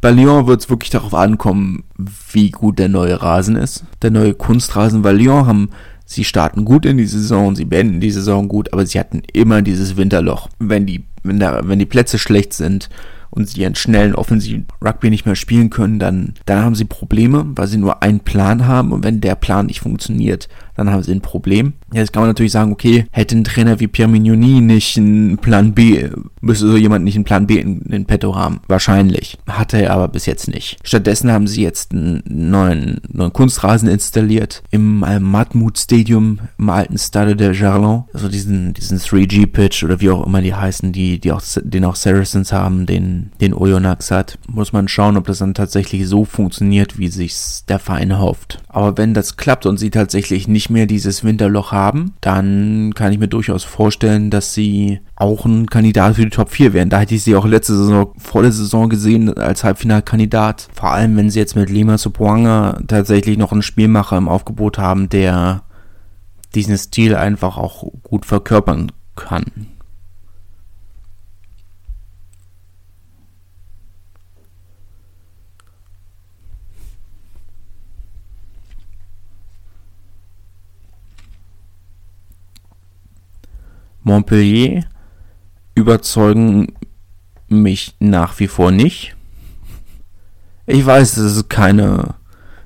Bei Lyon wird es wirklich darauf ankommen, wie gut der neue Rasen ist. Der neue Kunstrasen, weil Lyon haben, sie starten gut in die Saison, sie beenden die Saison gut, aber sie hatten immer dieses Winterloch. Wenn die, wenn, da, wenn die Plätze schlecht sind und sie ihren schnellen offensiven Rugby nicht mehr spielen können, dann, dann haben sie Probleme, weil sie nur einen Plan haben und wenn der Plan nicht funktioniert, dann haben sie ein Problem. Jetzt kann man natürlich sagen, okay, hätte ein Trainer wie Pierre Mignoni nicht einen Plan B, müsste so jemand nicht einen Plan B in, in petto haben. Wahrscheinlich. Hatte er aber bis jetzt nicht. Stattdessen haben sie jetzt einen neuen, neuen Kunstrasen installiert im äh, Matmut Stadium im alten Stade de Gerland. Also diesen, diesen 3G-Pitch oder wie auch immer die heißen, die, die auch, den auch Saracens haben, den, den Oyonnax hat. Muss man schauen, ob das dann tatsächlich so funktioniert, wie sich's der Verein hofft. Aber wenn das klappt und sie tatsächlich nicht mehr dieses Winterloch haben, dann kann ich mir durchaus vorstellen, dass sie auch ein Kandidat für die Top 4 wären. Da hätte ich sie auch letzte Saison, vor der Saison gesehen als Halbfinalkandidat. Vor allem, wenn sie jetzt mit Lima Sopoanga tatsächlich noch einen Spielmacher im Aufgebot haben, der diesen Stil einfach auch gut verkörpern kann. Montpellier überzeugen mich nach wie vor nicht. Ich weiß, das ist keine,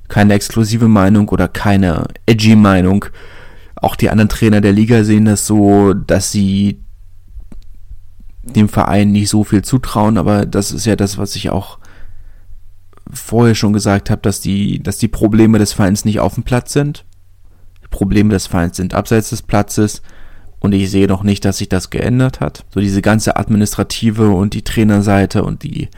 keine exklusive Meinung oder keine edgy Meinung. Auch die anderen Trainer der Liga sehen das so, dass sie dem Verein nicht so viel zutrauen, aber das ist ja das, was ich auch vorher schon gesagt habe, dass die, dass die Probleme des Vereins nicht auf dem Platz sind. Die Probleme des Vereins sind abseits des Platzes und ich sehe noch nicht, dass sich das geändert hat. So diese ganze administrative und die Trainerseite und die,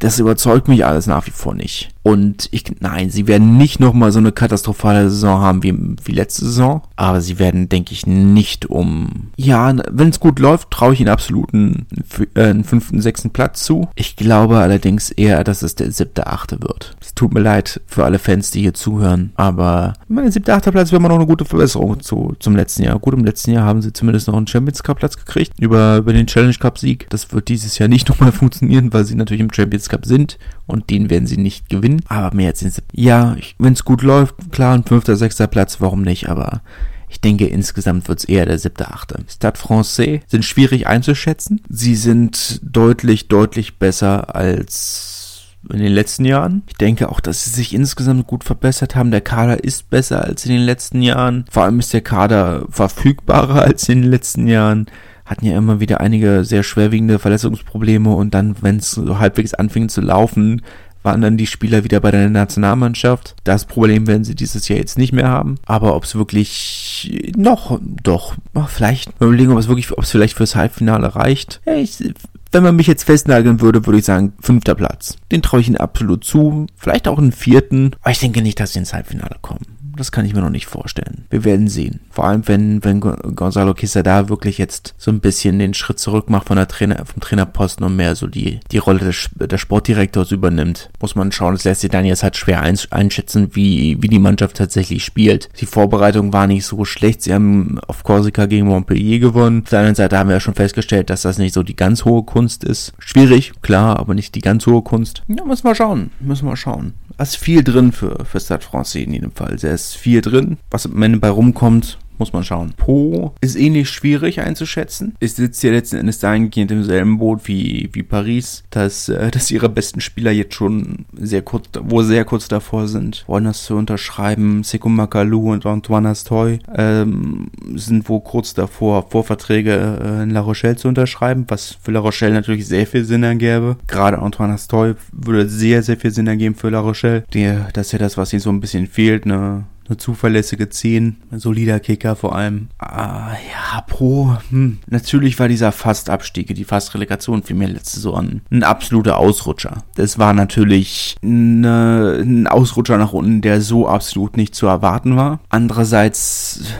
das überzeugt mich alles nach wie vor nicht. Und ich, nein, sie werden nicht nochmal so eine katastrophale Saison haben wie, wie letzte Saison. Aber sie werden, denke ich, nicht um, ja, wenn es gut läuft, traue ich ihnen absolut einen, äh, einen fünften, sechsten Platz zu. Ich glaube allerdings eher, dass es der siebte, achte wird. Es tut mir leid für alle Fans, die hier zuhören. Aber mein siebter, achter Platz wäre immer noch eine gute Verbesserung zu, zum letzten Jahr. Gut, im letzten Jahr haben sie zumindest noch einen Champions Cup Platz gekriegt. Über, über den Challenge Cup Sieg. Das wird dieses Jahr nicht nochmal funktionieren, weil sie natürlich im Champions Cup sind. Und den werden sie nicht gewinnen. Aber mehr als. Ja, wenn es gut läuft, klar, ein fünfter, sechster Platz, warum nicht? Aber ich denke, insgesamt wird es eher der siebte, achte. Stade Francais sind schwierig einzuschätzen. Sie sind deutlich, deutlich besser als in den letzten Jahren. Ich denke auch, dass sie sich insgesamt gut verbessert haben. Der Kader ist besser als in den letzten Jahren. Vor allem ist der Kader verfügbarer als in den letzten Jahren hatten ja immer wieder einige sehr schwerwiegende Verletzungsprobleme und dann, wenn es so halbwegs anfing zu laufen, waren dann die Spieler wieder bei der Nationalmannschaft. Das Problem werden sie dieses Jahr jetzt nicht mehr haben. Aber ob es wirklich noch, doch, vielleicht überlegen, ob es wirklich, ob es vielleicht fürs Halbfinale reicht. Ja, ich, wenn man mich jetzt festnageln würde, würde ich sagen, fünfter Platz. Den traue ich ihnen absolut zu. Vielleicht auch einen vierten. Aber ich denke nicht, dass sie ins Halbfinale kommen. Das kann ich mir noch nicht vorstellen. Wir werden sehen. Vor allem, wenn, wenn Gonzalo Quesada wirklich jetzt so ein bisschen den Schritt zurück macht von der Trainer, vom Trainerposten und mehr so die, die Rolle des, des Sportdirektors übernimmt, muss man schauen. Es lässt sich dann jetzt halt schwer einschätzen, wie, wie die Mannschaft tatsächlich spielt. Die Vorbereitung war nicht so schlecht. Sie haben auf Korsika gegen Montpellier gewonnen. Auf der anderen Seite haben wir ja schon festgestellt, dass das nicht so die ganz hohe Kunst ist. Schwierig, klar, aber nicht die ganz hohe Kunst. Ja, müssen wir schauen. Müssen wir schauen. Da ist viel drin für, für Stade Francais in jedem Fall. Ist viel drin. Was am Ende bei rumkommt, muss man schauen. Po ist ähnlich schwierig einzuschätzen. Es sitzt ja letzten Endes dahingehend im selben Boot wie, wie Paris, dass, äh, dass ihre besten Spieler jetzt schon sehr kurz, wo sehr kurz davor sind, wollen das zu unterschreiben. Sekou Makalou und Antoine Astoy ähm, sind wohl kurz davor, Vorverträge äh, in La Rochelle zu unterschreiben, was für La Rochelle natürlich sehr viel Sinn ergäbe. Gerade Antoine Astoy würde sehr, sehr viel Sinn ergeben für La Rochelle. Der, das ist ja das, was ihnen so ein bisschen fehlt, ne? Eine zuverlässige 10, ein solider Kicker vor allem. Ah, ja, Pro, hm. natürlich war dieser Fastabstieg, die Fastrelegation für mir letzte Saison ein absoluter Ausrutscher. Das war natürlich eine, ein Ausrutscher nach unten, der so absolut nicht zu erwarten war. Andererseits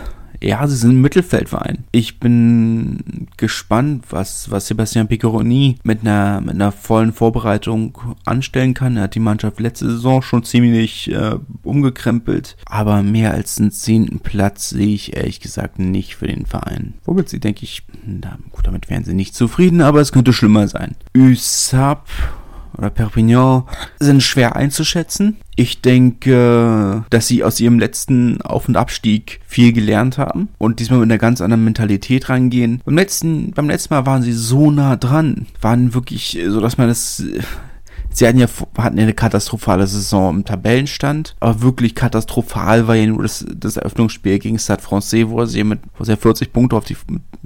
ja, sie sind ein Mittelfeldverein. Ich bin gespannt, was, was Sebastian Piccheroni mit einer, mit einer vollen Vorbereitung anstellen kann. Er hat die Mannschaft letzte Saison schon ziemlich äh, umgekrempelt. Aber mehr als einen zehnten Platz sehe ich ehrlich gesagt nicht für den Verein. Womit sie, denke ich, na, gut, damit wären sie nicht zufrieden, aber es könnte schlimmer sein. USAP oder Perpignan sind schwer einzuschätzen. Ich denke, dass sie aus ihrem letzten Auf- und Abstieg viel gelernt haben und diesmal mit einer ganz anderen Mentalität rangehen. Beim letzten, beim letzten Mal waren sie so nah dran, waren wirklich so, dass man das Sie hatten ja, hatten ja eine katastrophale Saison im Tabellenstand, aber wirklich katastrophal war ja nur das, das Eröffnungsspiel gegen Stade Francais, wo sie mit, wo sie 40 Punkte auf die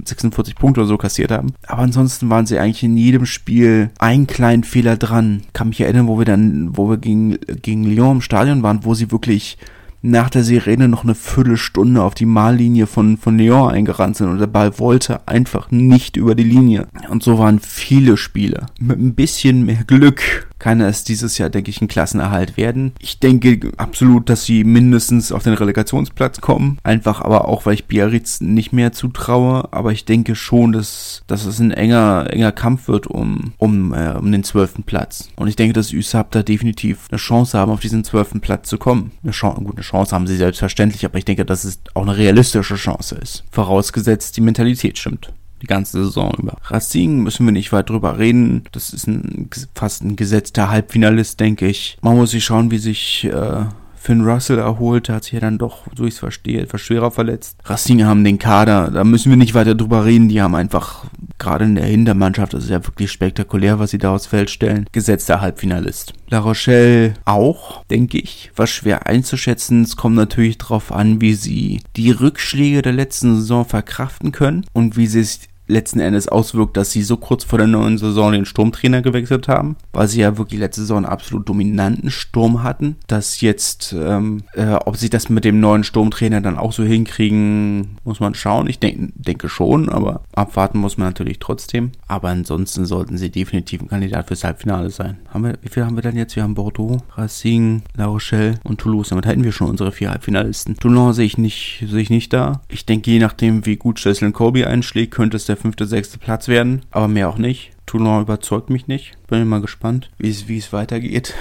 46 Punkte oder so kassiert haben. Aber ansonsten waren sie eigentlich in jedem Spiel einen kleinen Fehler dran. Kann mich erinnern, wo wir dann, wo wir gegen, gegen Lyon im Stadion waren, wo sie wirklich nach der Sirene noch eine Viertelstunde auf die Mahllinie von, von Lyon eingerannt sind und der Ball wollte einfach nicht über die Linie. Und so waren viele Spiele. Mit ein bisschen mehr Glück kann es dieses Jahr, denke ich, ein Klassenerhalt werden. Ich denke absolut, dass sie mindestens auf den Relegationsplatz kommen. Einfach aber auch, weil ich Biarritz nicht mehr zutraue. Aber ich denke schon, dass, dass es ein enger, enger Kampf wird um, um, äh, um den zwölften Platz. Und ich denke, dass USAP da definitiv eine Chance haben, auf diesen zwölften Platz zu kommen. Eine Chance, gut, eine Chance haben sie selbstverständlich, aber ich denke, dass es auch eine realistische Chance ist. Vorausgesetzt, die Mentalität stimmt die ganze Saison über. Racing müssen wir nicht weit drüber reden. Das ist ein, fast ein gesetzter Halbfinalist, denke ich. Man muss sich schauen, wie sich äh, Finn Russell erholt, hat sich ja dann doch, so ich es verstehe, etwas schwerer verletzt. Racing haben den Kader, da müssen wir nicht weiter drüber reden. Die haben einfach, gerade in der Hintermannschaft, das ist ja wirklich spektakulär, was sie da aufs Feld stellen, gesetzter Halbfinalist. La Rochelle auch, denke ich, war schwer einzuschätzen. Es kommt natürlich darauf an, wie sie die Rückschläge der letzten Saison verkraften können und wie sie es letzten Endes auswirkt, dass sie so kurz vor der neuen Saison den Sturmtrainer gewechselt haben, weil sie ja wirklich letzte Saison einen absolut dominanten Sturm hatten. Dass jetzt, ähm, äh, ob sie das mit dem neuen Sturmtrainer dann auch so hinkriegen, muss man schauen. Ich denk, denke schon, aber abwarten muss man natürlich trotzdem. Aber ansonsten sollten sie definitiv ein Kandidat fürs Halbfinale sein. Haben wir, wie viel haben wir denn jetzt? Wir haben Bordeaux, Racing, La Rochelle und Toulouse. Damit hätten wir schon unsere vier Halbfinalisten. Toulon sehe ich nicht, sehe ich nicht da. Ich denke, je nachdem, wie gut Cheslin Kobe einschlägt, könnte es der fünfte, sechste Platz werden. Aber mehr auch nicht. Toulon überzeugt mich nicht. Bin mal gespannt, wie es, wie es weitergeht.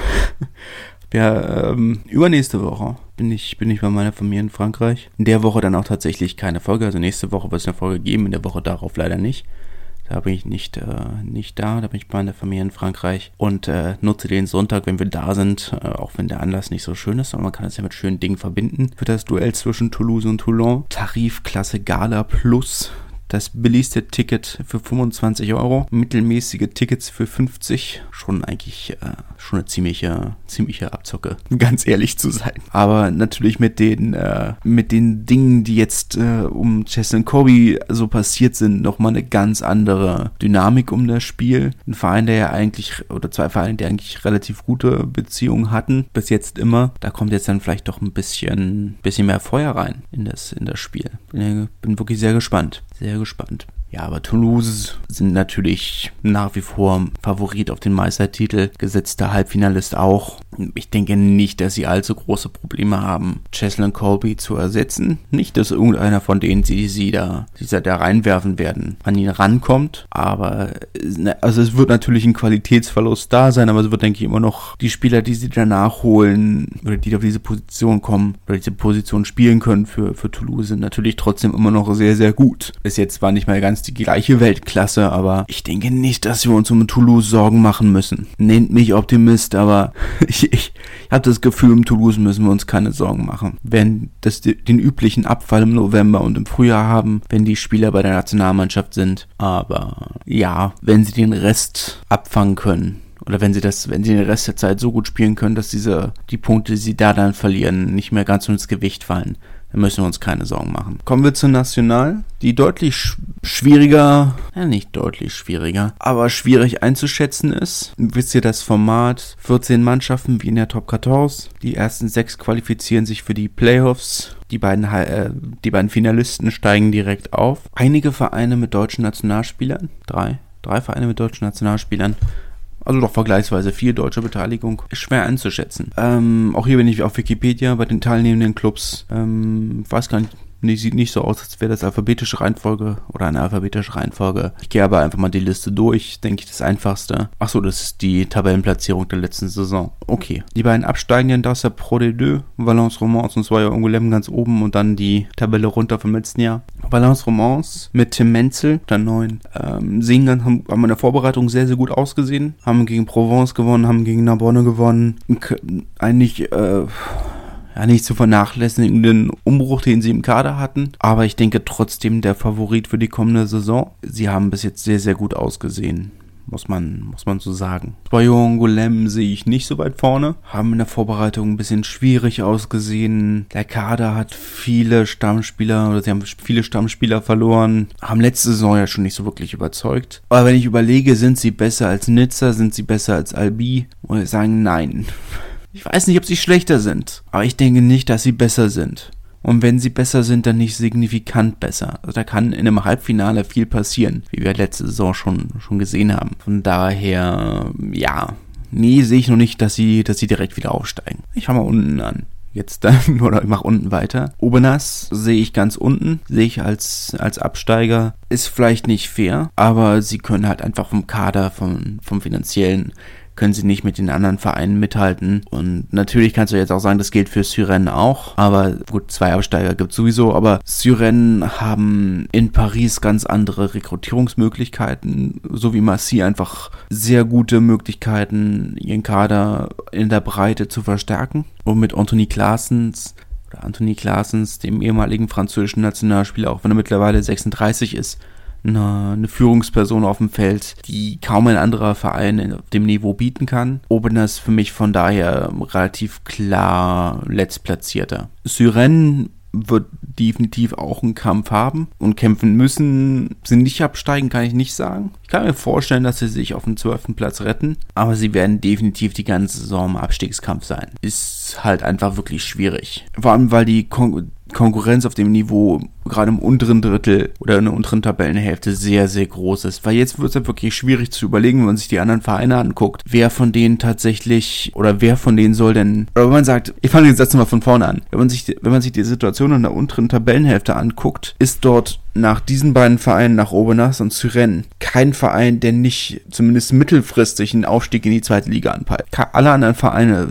ja, ähm, übernächste Woche bin ich, bin ich bei meiner Familie in Frankreich. In der Woche dann auch tatsächlich keine Folge. Also nächste Woche wird es eine Folge geben, in der Woche darauf leider nicht. Da bin ich nicht, äh, nicht da, da bin ich bei meiner Familie in Frankreich und äh, nutze den Sonntag, wenn wir da sind, äh, auch wenn der Anlass nicht so schön ist, aber man kann es ja mit schönen Dingen verbinden. Für das Duell zwischen Toulouse und Toulon. Tarifklasse Gala Plus das billigste Ticket für 25 Euro, mittelmäßige Tickets für 50. Schon eigentlich äh, schon eine ziemliche, ziemliche Abzocke, ganz ehrlich zu sein. Aber natürlich mit den, äh, mit den Dingen, die jetzt äh, um Cheslin Kobe so passiert sind, nochmal eine ganz andere Dynamik um das Spiel. Ein Verein, der ja eigentlich, oder zwei Vereine, die eigentlich relativ gute Beziehungen hatten, bis jetzt immer. Da kommt jetzt dann vielleicht doch ein bisschen, bisschen mehr Feuer rein in das, in das Spiel. Bin, bin wirklich sehr gespannt sehr gespannt. Ja, aber Toulouse sind natürlich nach wie vor Favorit auf den Meistertitel, gesetzter Halbfinalist auch. Ich denke nicht, dass sie allzu große Probleme haben, Cheslin Colby zu ersetzen. Nicht, dass irgendeiner von denen, die sie da, die sie da reinwerfen werden, an ihn rankommt. Aber, ne, also es wird natürlich ein Qualitätsverlust da sein, aber es wird, denke ich, immer noch die Spieler, die sie danach holen, oder die auf diese Position kommen, oder diese Position spielen können für, für Toulouse, sind natürlich trotzdem immer noch sehr, sehr gut. Bis jetzt war nicht mal ganz die gleiche Weltklasse, aber ich denke nicht, dass wir uns um Toulouse Sorgen machen müssen. Nennt mich Optimist, aber ich, ich habe das Gefühl, um Toulouse müssen wir uns keine Sorgen machen. Wenn das den üblichen Abfall im November und im Frühjahr haben, wenn die Spieler bei der Nationalmannschaft sind, aber ja, wenn sie den Rest abfangen können, oder wenn sie das, wenn sie den Rest der Zeit so gut spielen können, dass diese, die Punkte, die sie da dann verlieren, nicht mehr ganz ins Gewicht fallen, da müssen wir uns keine Sorgen machen. Kommen wir zur National, die deutlich sch schwieriger, ja nicht deutlich schwieriger, aber schwierig einzuschätzen ist. Wisst ihr das Format? 14 Mannschaften wie in der Top 14. Die ersten sechs qualifizieren sich für die Playoffs. Die beiden, äh, die beiden Finalisten steigen direkt auf. Einige Vereine mit deutschen Nationalspielern, drei, drei Vereine mit deutschen Nationalspielern also doch vergleichsweise viel deutsche Beteiligung, schwer einzuschätzen. Ähm, auch hier bin ich auf Wikipedia bei den teilnehmenden Clubs. Ähm, weiß gar nicht, Nee, sieht nicht so aus, als wäre das alphabetische Reihenfolge oder eine alphabetische Reihenfolge. Ich gehe aber einfach mal die Liste durch, denke ich das einfachste. Achso, das ist die Tabellenplatzierung der letzten Saison. Okay. Die beiden absteigenden, das ist der Pro D2, Valence Romance und zwar ja Angoulême ganz oben und dann die Tabelle runter vom letzten Jahr. Valence Romance mit Tim Menzel, der neuen, ähm, dann, haben, haben in der Vorbereitung sehr, sehr gut ausgesehen. Haben gegen Provence gewonnen, haben gegen Narbonne gewonnen. Eigentlich, äh, ja, nicht zu vernachlässigenden Umbruch, den sie im Kader hatten. Aber ich denke trotzdem der Favorit für die kommende Saison. Sie haben bis jetzt sehr, sehr gut ausgesehen. Muss man, muss man so sagen. Bei Golem sehe ich nicht so weit vorne. Haben in der Vorbereitung ein bisschen schwierig ausgesehen. Der Kader hat viele Stammspieler oder sie haben viele Stammspieler verloren. Haben letzte Saison ja schon nicht so wirklich überzeugt. Aber wenn ich überlege, sind sie besser als Nizza, sind sie besser als Albi, muss ich sagen, nein. Ich weiß nicht, ob sie schlechter sind, aber ich denke nicht, dass sie besser sind. Und wenn sie besser sind, dann nicht signifikant besser. Also da kann in einem Halbfinale viel passieren, wie wir letzte Saison schon, schon gesehen haben. Von daher, ja, nee, sehe ich noch nicht, dass sie, dass sie direkt wieder aufsteigen. Ich fange mal unten an. Jetzt dann, oder ich mache unten weiter. Obernas sehe ich ganz unten, sehe ich als, als Absteiger. Ist vielleicht nicht fair, aber sie können halt einfach vom Kader, vom, vom finanziellen können sie nicht mit den anderen Vereinen mithalten. Und natürlich kannst du jetzt auch sagen, das gilt für Syren auch. Aber gut, zwei Absteiger gibt es sowieso. Aber Syren haben in Paris ganz andere Rekrutierungsmöglichkeiten, so wie Massi einfach sehr gute Möglichkeiten, ihren Kader in der Breite zu verstärken. Und mit Anthony Klaasens Anthony Klaasens, dem ehemaligen französischen Nationalspieler, auch wenn er mittlerweile 36 ist, eine, eine Führungsperson auf dem Feld, die kaum ein anderer Verein auf dem Niveau bieten kann. Obener ist für mich von daher relativ klar letztplatzierter. Syren wird definitiv auch einen Kampf haben und kämpfen müssen. Sie nicht absteigen, kann ich nicht sagen. Ich kann mir vorstellen, dass sie sich auf den 12. Platz retten, aber sie werden definitiv die ganze Saison im Abstiegskampf sein. Ist halt einfach wirklich schwierig. Vor allem, weil die Kon Konkurrenz auf dem Niveau gerade im unteren Drittel oder in der unteren Tabellenhälfte sehr, sehr groß ist. Weil jetzt wird es ja wirklich schwierig zu überlegen, wenn man sich die anderen Vereine anguckt, wer von denen tatsächlich oder wer von denen soll denn, oder wenn man sagt, ich fange den Satz mal von vorne an, wenn man sich, wenn man sich die Situation in der unteren Tabellenhälfte anguckt, ist dort nach diesen beiden Vereinen, nach Obenas und Syren, kein Verein, der nicht zumindest mittelfristig einen Aufstieg in die zweite Liga anpeilt. Alle anderen Vereine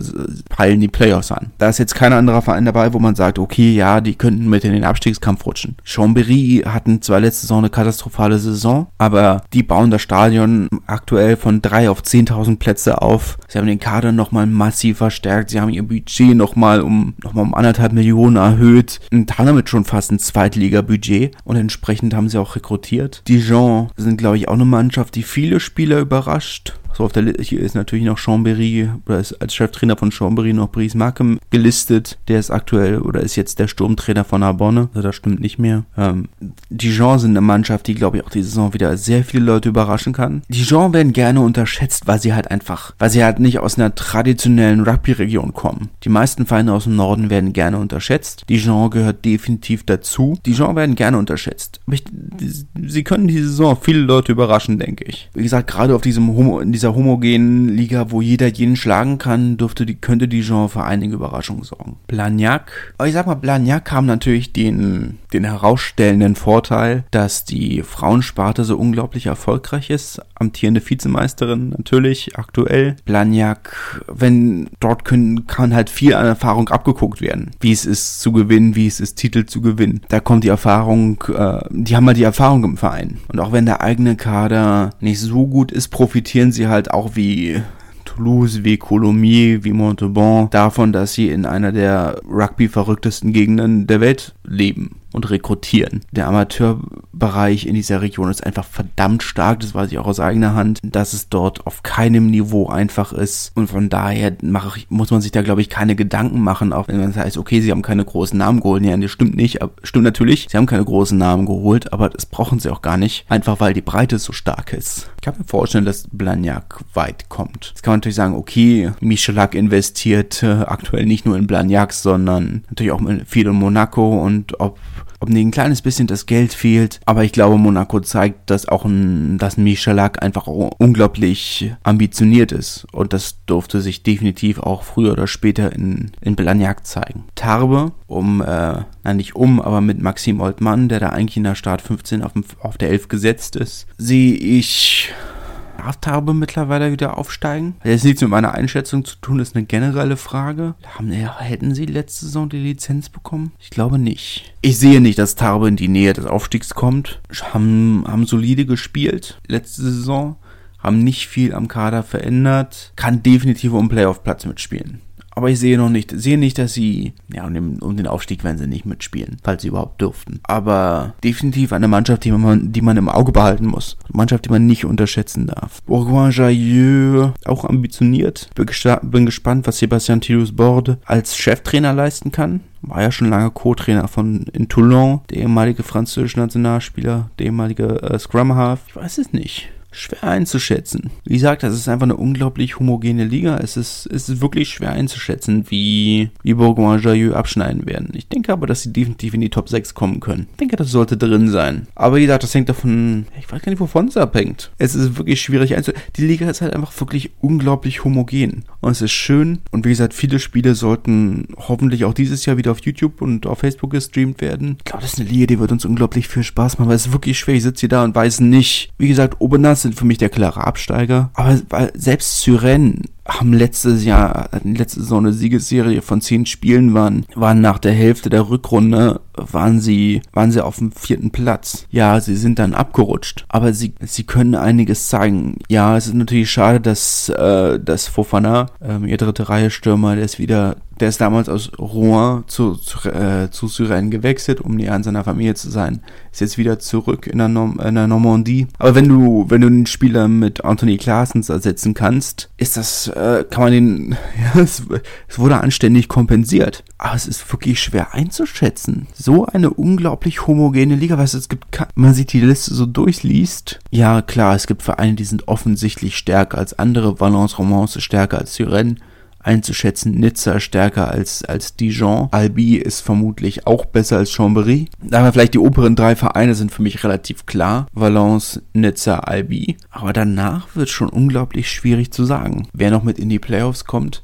peilen die Playoffs an. Da ist jetzt kein anderer Verein dabei, wo man sagt, okay, ja, die könnten mit in den Abstiegskampf rutschen. Chambéry hatten zwar letzte Saison eine katastrophale Saison, aber die bauen das Stadion aktuell von drei auf 10.000 Plätze auf. Sie haben den Kader nochmal massiv verstärkt. Sie haben ihr Budget nochmal um, noch mal um anderthalb Millionen erhöht und haben damit schon fast ein Zweitliga-Budget und entsprechend haben sie auch rekrutiert. Dijon sind, glaube ich, auch eine Mannschaft, die viele Spieler überrascht. So auf der Liste ist natürlich noch Chambéry oder ist als Cheftrainer von Chambéry noch Brice Markham gelistet. Der ist aktuell oder ist jetzt der Sturmtrainer von Narbonne. Also das stimmt nicht mehr. Ähm, Dijon sind eine Mannschaft, die glaube ich auch die Saison wieder sehr viele Leute überraschen kann. Dijon werden gerne unterschätzt, weil sie halt einfach, weil sie halt nicht aus einer traditionellen Rugby-Region kommen. Die meisten Vereine aus dem Norden werden gerne unterschätzt. Dijon gehört definitiv dazu. Dijon werden gerne unterschätzt. Aber ich, sie können die Saison viele Leute überraschen, denke ich. Wie gesagt, gerade auf diesem Homo, in diesem dieser homogenen Liga, wo jeder jeden schlagen kann, dürfte die, könnte Dijon für einige Überraschungen sorgen. Blagnac, ich sag mal, Blagnac haben natürlich den, den herausstellenden Vorteil, dass die Frauensparte so unglaublich erfolgreich ist. Amtierende Vizemeisterin natürlich, aktuell. Blagnac, wenn dort können, kann halt viel an Erfahrung abgeguckt werden. Wie es ist zu gewinnen, wie es ist Titel zu gewinnen. Da kommt die Erfahrung, äh, die haben halt die Erfahrung im Verein. Und auch wenn der eigene Kader nicht so gut ist, profitieren sie halt auch wie Toulouse, wie Coulommiers, wie Montauban davon, dass sie in einer der Rugby-verrücktesten Gegenden der Welt leben und rekrutieren. Der Amateurbereich in dieser Region ist einfach verdammt stark, das weiß ich auch aus eigener Hand, dass es dort auf keinem Niveau einfach ist und von daher mache ich, muss man sich da glaube ich keine Gedanken machen, auch wenn man sagt, okay, sie haben keine großen Namen geholt. Ja, das stimmt nicht, aber, stimmt natürlich, sie haben keine großen Namen geholt, aber das brauchen sie auch gar nicht, einfach weil die Breite so stark ist. Ich kann mir vorstellen, dass Blagnac weit kommt. Jetzt kann man natürlich sagen, okay, Michelak investiert äh, aktuell nicht nur in Blagnac, sondern natürlich auch viel in Monaco und ob ob nicht ein kleines bisschen das Geld fehlt. Aber ich glaube, Monaco zeigt, dass auch ein, dass Michalak einfach unglaublich ambitioniert ist. Und das durfte sich definitiv auch früher oder später in, in Blagnac zeigen. Tarbe, um, äh, nein, nicht um, aber mit Maxim Oldmann, der da eigentlich in der Start 15 auf, auf der 11 gesetzt ist, sehe ich Darf mittlerweile wieder aufsteigen? Hat jetzt nichts mit meiner Einschätzung zu tun, das ist eine generelle Frage. Haben, ja, hätten sie letzte Saison die Lizenz bekommen? Ich glaube nicht. Ich sehe nicht, dass Tarbe in die Nähe des Aufstiegs kommt. Haben, haben solide gespielt letzte Saison haben nicht viel am Kader verändert, kann definitiv um Playoff-Platz mitspielen. Aber ich sehe noch nicht, sehe nicht, dass sie, ja, um den, Aufstieg werden sie nicht mitspielen, falls sie überhaupt dürften. Aber definitiv eine Mannschaft, die man, die man im Auge behalten muss. Eine Mannschaft, die man nicht unterschätzen darf. Bourgoin-Jailleux, auch ambitioniert. Bin, bin gespannt, was Sebastian Tidus Borde als Cheftrainer leisten kann war ja schon lange Co-Trainer von in Toulon, der ehemalige französische Nationalspieler, der ehemalige äh, Scrum Half. Ich weiß es nicht schwer einzuschätzen. Wie gesagt, das ist einfach eine unglaublich homogene Liga. Es ist, es ist wirklich schwer einzuschätzen, wie, wie Bourgoin-Jailleux abschneiden werden. Ich denke aber, dass sie definitiv in die Top 6 kommen können. Ich denke, das sollte drin sein. Aber wie gesagt, das hängt davon, ich weiß gar nicht, wovon es abhängt. Es ist wirklich schwierig einzuschätzen. Die Liga ist halt einfach wirklich unglaublich homogen. Und es ist schön. Und wie gesagt, viele Spiele sollten hoffentlich auch dieses Jahr wieder auf YouTube und auf Facebook gestreamt werden. Ich glaube, das ist eine Liga, die wird uns unglaublich viel Spaß machen, weil es ist wirklich schwer. Ich sitze hier da und weiß nicht, wie gesagt, Obernas sind für mich der klare Absteiger. Aber selbst Syren haben letztes Jahr, letzte Saison eine Siegesserie von zehn Spielen waren, waren nach der Hälfte der Rückrunde, waren sie, waren sie auf dem vierten Platz. Ja, sie sind dann abgerutscht, aber sie, sie können einiges zeigen. Ja, es ist natürlich schade, dass, äh, dass Fofana, ähm, ihr dritte Reihe Stürmer, der ist wieder Der ist damals aus Rouen zu, zu, äh, zu Syren gewechselt, um näher an seiner Familie zu sein. Ist jetzt wieder zurück in der, Norm in der Normandie. Aber wenn du, wenn du einen Spieler mit Anthony Claessens ersetzen kannst, ist das, äh, kann man den, ja, es, es wurde anständig kompensiert. Aber es ist wirklich schwer einzuschätzen. So eine unglaublich homogene Liga, was es gibt, man sieht die Liste so durchliest. Ja, klar, es gibt Vereine, die sind offensichtlich stärker als andere. Valence Romance stärker als Syren einzuschätzen. Nizza stärker als, als Dijon. Albi ist vermutlich auch besser als Chambéry. Aber vielleicht die oberen drei Vereine sind für mich relativ klar. Valence, Nizza, Albi. Aber danach wird schon unglaublich schwierig zu sagen. Wer noch mit in die Playoffs kommt,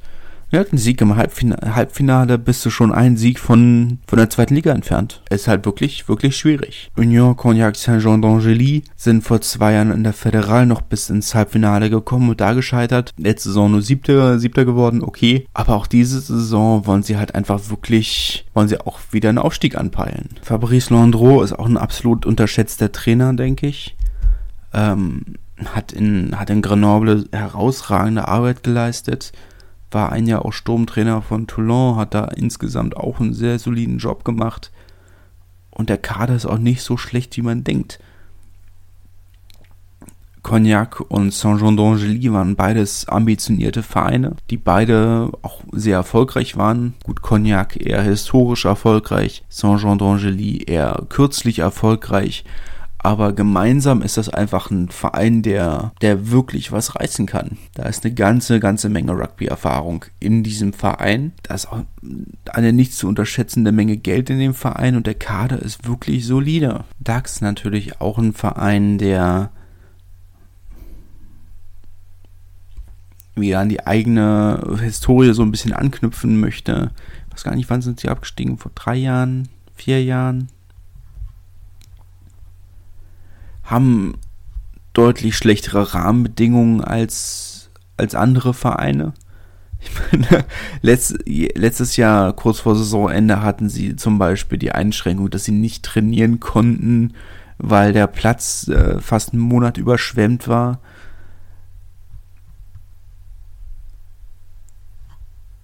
ja, ein Sieg im Halbfinale, Halbfinale bist du schon einen Sieg von, von der zweiten Liga entfernt. Ist halt wirklich, wirklich schwierig. Union Cognac Saint-Jean d'Angely sind vor zwei Jahren in der Föderal noch bis ins Halbfinale gekommen und da gescheitert. Letzte Saison nur siebter, siebter geworden, okay. Aber auch diese Saison wollen sie halt einfach wirklich, wollen sie auch wieder einen Aufstieg anpeilen. Fabrice Landreau ist auch ein absolut unterschätzter Trainer, denke ich. Ähm, hat in, hat in Grenoble herausragende Arbeit geleistet war ein Jahr auch Sturmtrainer von Toulon, hat da insgesamt auch einen sehr soliden Job gemacht. Und der Kader ist auch nicht so schlecht, wie man denkt. Cognac und Saint-Jean d'Angely waren beides ambitionierte Vereine, die beide auch sehr erfolgreich waren. Gut, Cognac eher historisch erfolgreich, Saint-Jean d'Angely eher kürzlich erfolgreich aber gemeinsam ist das einfach ein Verein, der, der wirklich was reißen kann. Da ist eine ganze, ganze Menge Rugby-Erfahrung in diesem Verein. Da ist auch eine nicht zu unterschätzende Menge Geld in dem Verein und der Kader ist wirklich solide. DAX natürlich auch ein Verein, der wieder an die eigene Historie so ein bisschen anknüpfen möchte. Ich weiß gar nicht, wann sind sie abgestiegen? Vor drei Jahren? Vier Jahren? Haben deutlich schlechtere Rahmenbedingungen als, als andere Vereine. Ich meine, letzt, letztes Jahr, kurz vor Saisonende, hatten sie zum Beispiel die Einschränkung, dass sie nicht trainieren konnten, weil der Platz äh, fast einen Monat überschwemmt war.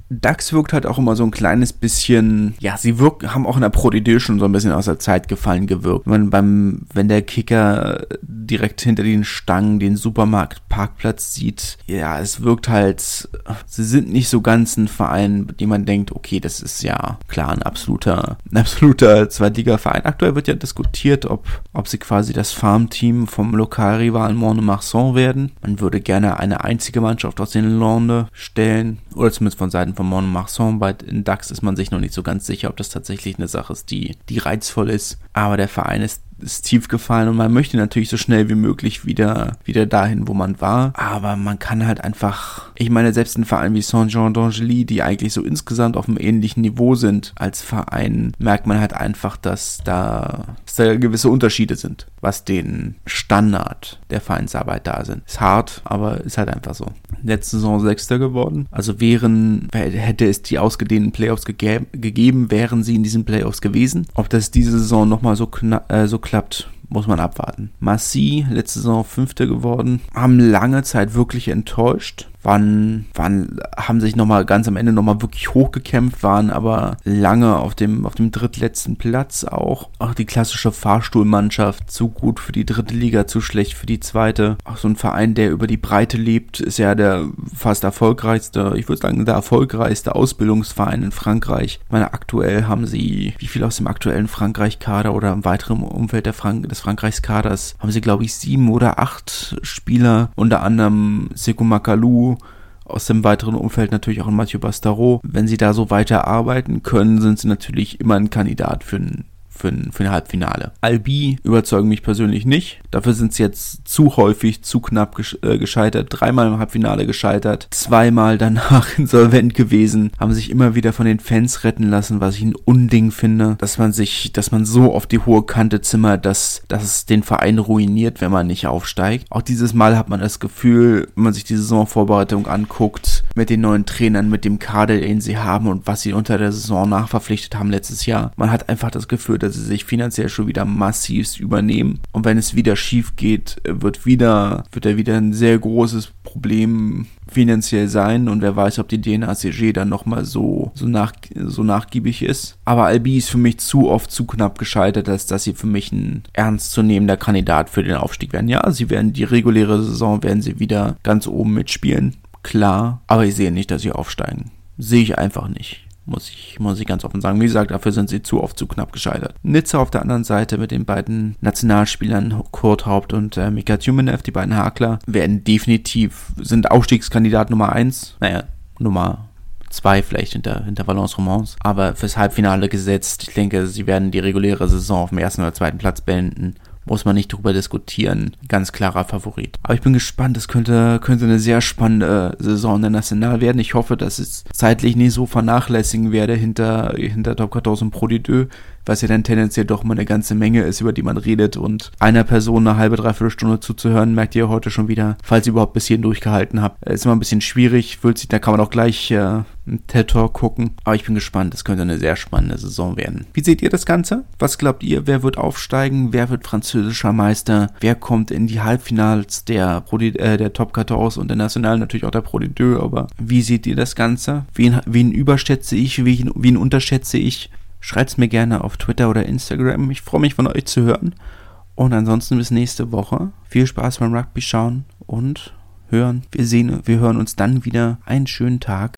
DAX wirkt halt auch immer so ein kleines bisschen, ja, sie wirken, haben auch in der Pro schon so ein bisschen aus der Zeit gefallen gewirkt. Wenn beim, wenn der Kicker direkt hinter den Stangen den Supermarktparkplatz sieht, ja, es wirkt halt, sie sind nicht so ganz ein Verein, bei dem man denkt, okay, das ist ja klar ein absoluter, ein absoluter Zweitliga-Verein. Aktuell wird ja diskutiert, ob, ob sie quasi das Farmteam vom Lokalrivalen Mont-de-Marsan werden. Man würde gerne eine einzige Mannschaft aus den Lande stellen, oder zumindest von Seiten Montmartre. Bei DAX ist man sich noch nicht so ganz sicher, ob das tatsächlich eine Sache ist, die, die reizvoll ist. Aber der Verein ist ist tief gefallen und man möchte natürlich so schnell wie möglich wieder, wieder dahin, wo man war. Aber man kann halt einfach, ich meine, selbst ein Verein wie Saint-Jean d'Angely, die eigentlich so insgesamt auf einem ähnlichen Niveau sind als Verein, merkt man halt einfach, dass da, dass da gewisse Unterschiede sind, was den Standard der Vereinsarbeit da sind. Ist hart, aber ist halt einfach so. Letzte Saison Sechster geworden. Also wären, hätte es die ausgedehnten Playoffs gegeben, wären sie in diesen Playoffs gewesen. Ob das diese Saison nochmal so, äh, so klappt, muss man abwarten. Massi, letzte Saison Fünfte geworden, haben lange Zeit wirklich enttäuscht waren, waren, haben sich nochmal ganz am Ende nochmal wirklich hochgekämpft, waren aber lange auf dem, auf dem drittletzten Platz auch. Auch die klassische Fahrstuhlmannschaft, zu gut für die dritte Liga, zu schlecht für die zweite. Auch so ein Verein, der über die Breite lebt, ist ja der fast erfolgreichste, ich würde sagen, der erfolgreichste Ausbildungsverein in Frankreich. Ich meine, aktuell haben sie, wie viel aus dem aktuellen Frankreich-Kader oder im weiteren Umfeld Frank des Frankreichs-Kaders, haben sie, glaube ich, sieben oder acht Spieler, unter anderem Sekou Makalou, aus dem weiteren Umfeld natürlich auch ein Mathieu Bastaro. Wenn sie da so weiter arbeiten können, sind sie natürlich immer ein Kandidat für ein für ein, für ein Halbfinale. Albi überzeugen mich persönlich nicht. Dafür sind sie jetzt zu häufig, zu knapp äh, gescheitert. Dreimal im Halbfinale gescheitert. Zweimal danach insolvent gewesen. Haben sich immer wieder von den Fans retten lassen, was ich ein Unding finde. Dass man sich, dass man so auf die hohe Kante zimmert, dass, dass es den Verein ruiniert, wenn man nicht aufsteigt. Auch dieses Mal hat man das Gefühl, wenn man sich die Saisonvorbereitung anguckt, mit den neuen Trainern, mit dem Kader, den sie haben und was sie unter der Saison nachverpflichtet haben letztes Jahr. Man hat einfach das Gefühl, dass sie sich finanziell schon wieder massiv übernehmen. Und wenn es wieder schief geht, wird wieder, wird er wieder ein sehr großes Problem finanziell sein und wer weiß, ob die DNACG dann nochmal so, so, nach, so nachgiebig ist. Aber Albi ist für mich zu oft zu knapp gescheitert, als dass sie für mich ein ernstzunehmender Kandidat für den Aufstieg werden. Ja, sie werden die reguläre Saison, werden sie wieder ganz oben mitspielen. Klar, aber ich sehe nicht, dass sie aufsteigen. Sehe ich einfach nicht muss ich, muss ich ganz offen sagen. Wie gesagt, dafür sind sie zu oft zu knapp gescheitert. Nizza auf der anderen Seite mit den beiden Nationalspielern Kurt Haupt und äh, Mika Tjumenev, die beiden Hakler, werden definitiv, sind Aufstiegskandidat Nummer eins. Naja, Nummer zwei vielleicht hinter, hinter Valence Romans, aber fürs Halbfinale gesetzt. Ich denke, sie werden die reguläre Saison auf dem ersten oder zweiten Platz beenden muss man nicht drüber diskutieren. Ganz klarer Favorit. Aber ich bin gespannt, es könnte, könnte eine sehr spannende Saison der National werden. Ich hoffe, dass es zeitlich nicht so vernachlässigen werde hinter, hinter Top 14 Pro D2 was ja dann tendenziell doch mal eine ganze Menge ist, über die man redet und einer Person eine halbe, dreiviertel Stunde zuzuhören, merkt ihr heute schon wieder, falls ihr überhaupt bis hierhin durchgehalten habt. Ist immer ein bisschen schwierig, fühlt sich, da kann man auch gleich äh, einen TED Talk gucken, aber ich bin gespannt, das könnte eine sehr spannende Saison werden. Wie seht ihr das Ganze? Was glaubt ihr, wer wird aufsteigen? Wer wird französischer Meister? Wer kommt in die Halbfinals der, Pro äh, der Top 14 und der National, natürlich auch der Pro D2, aber wie seht ihr das Ganze? Wen, wen überschätze ich? Wen, wen unterschätze ich? Schreibt es mir gerne auf Twitter oder Instagram. Ich freue mich von euch zu hören. Und ansonsten bis nächste Woche. Viel Spaß beim Rugby schauen und hören. Wir sehen, wir hören uns dann wieder. Einen schönen Tag.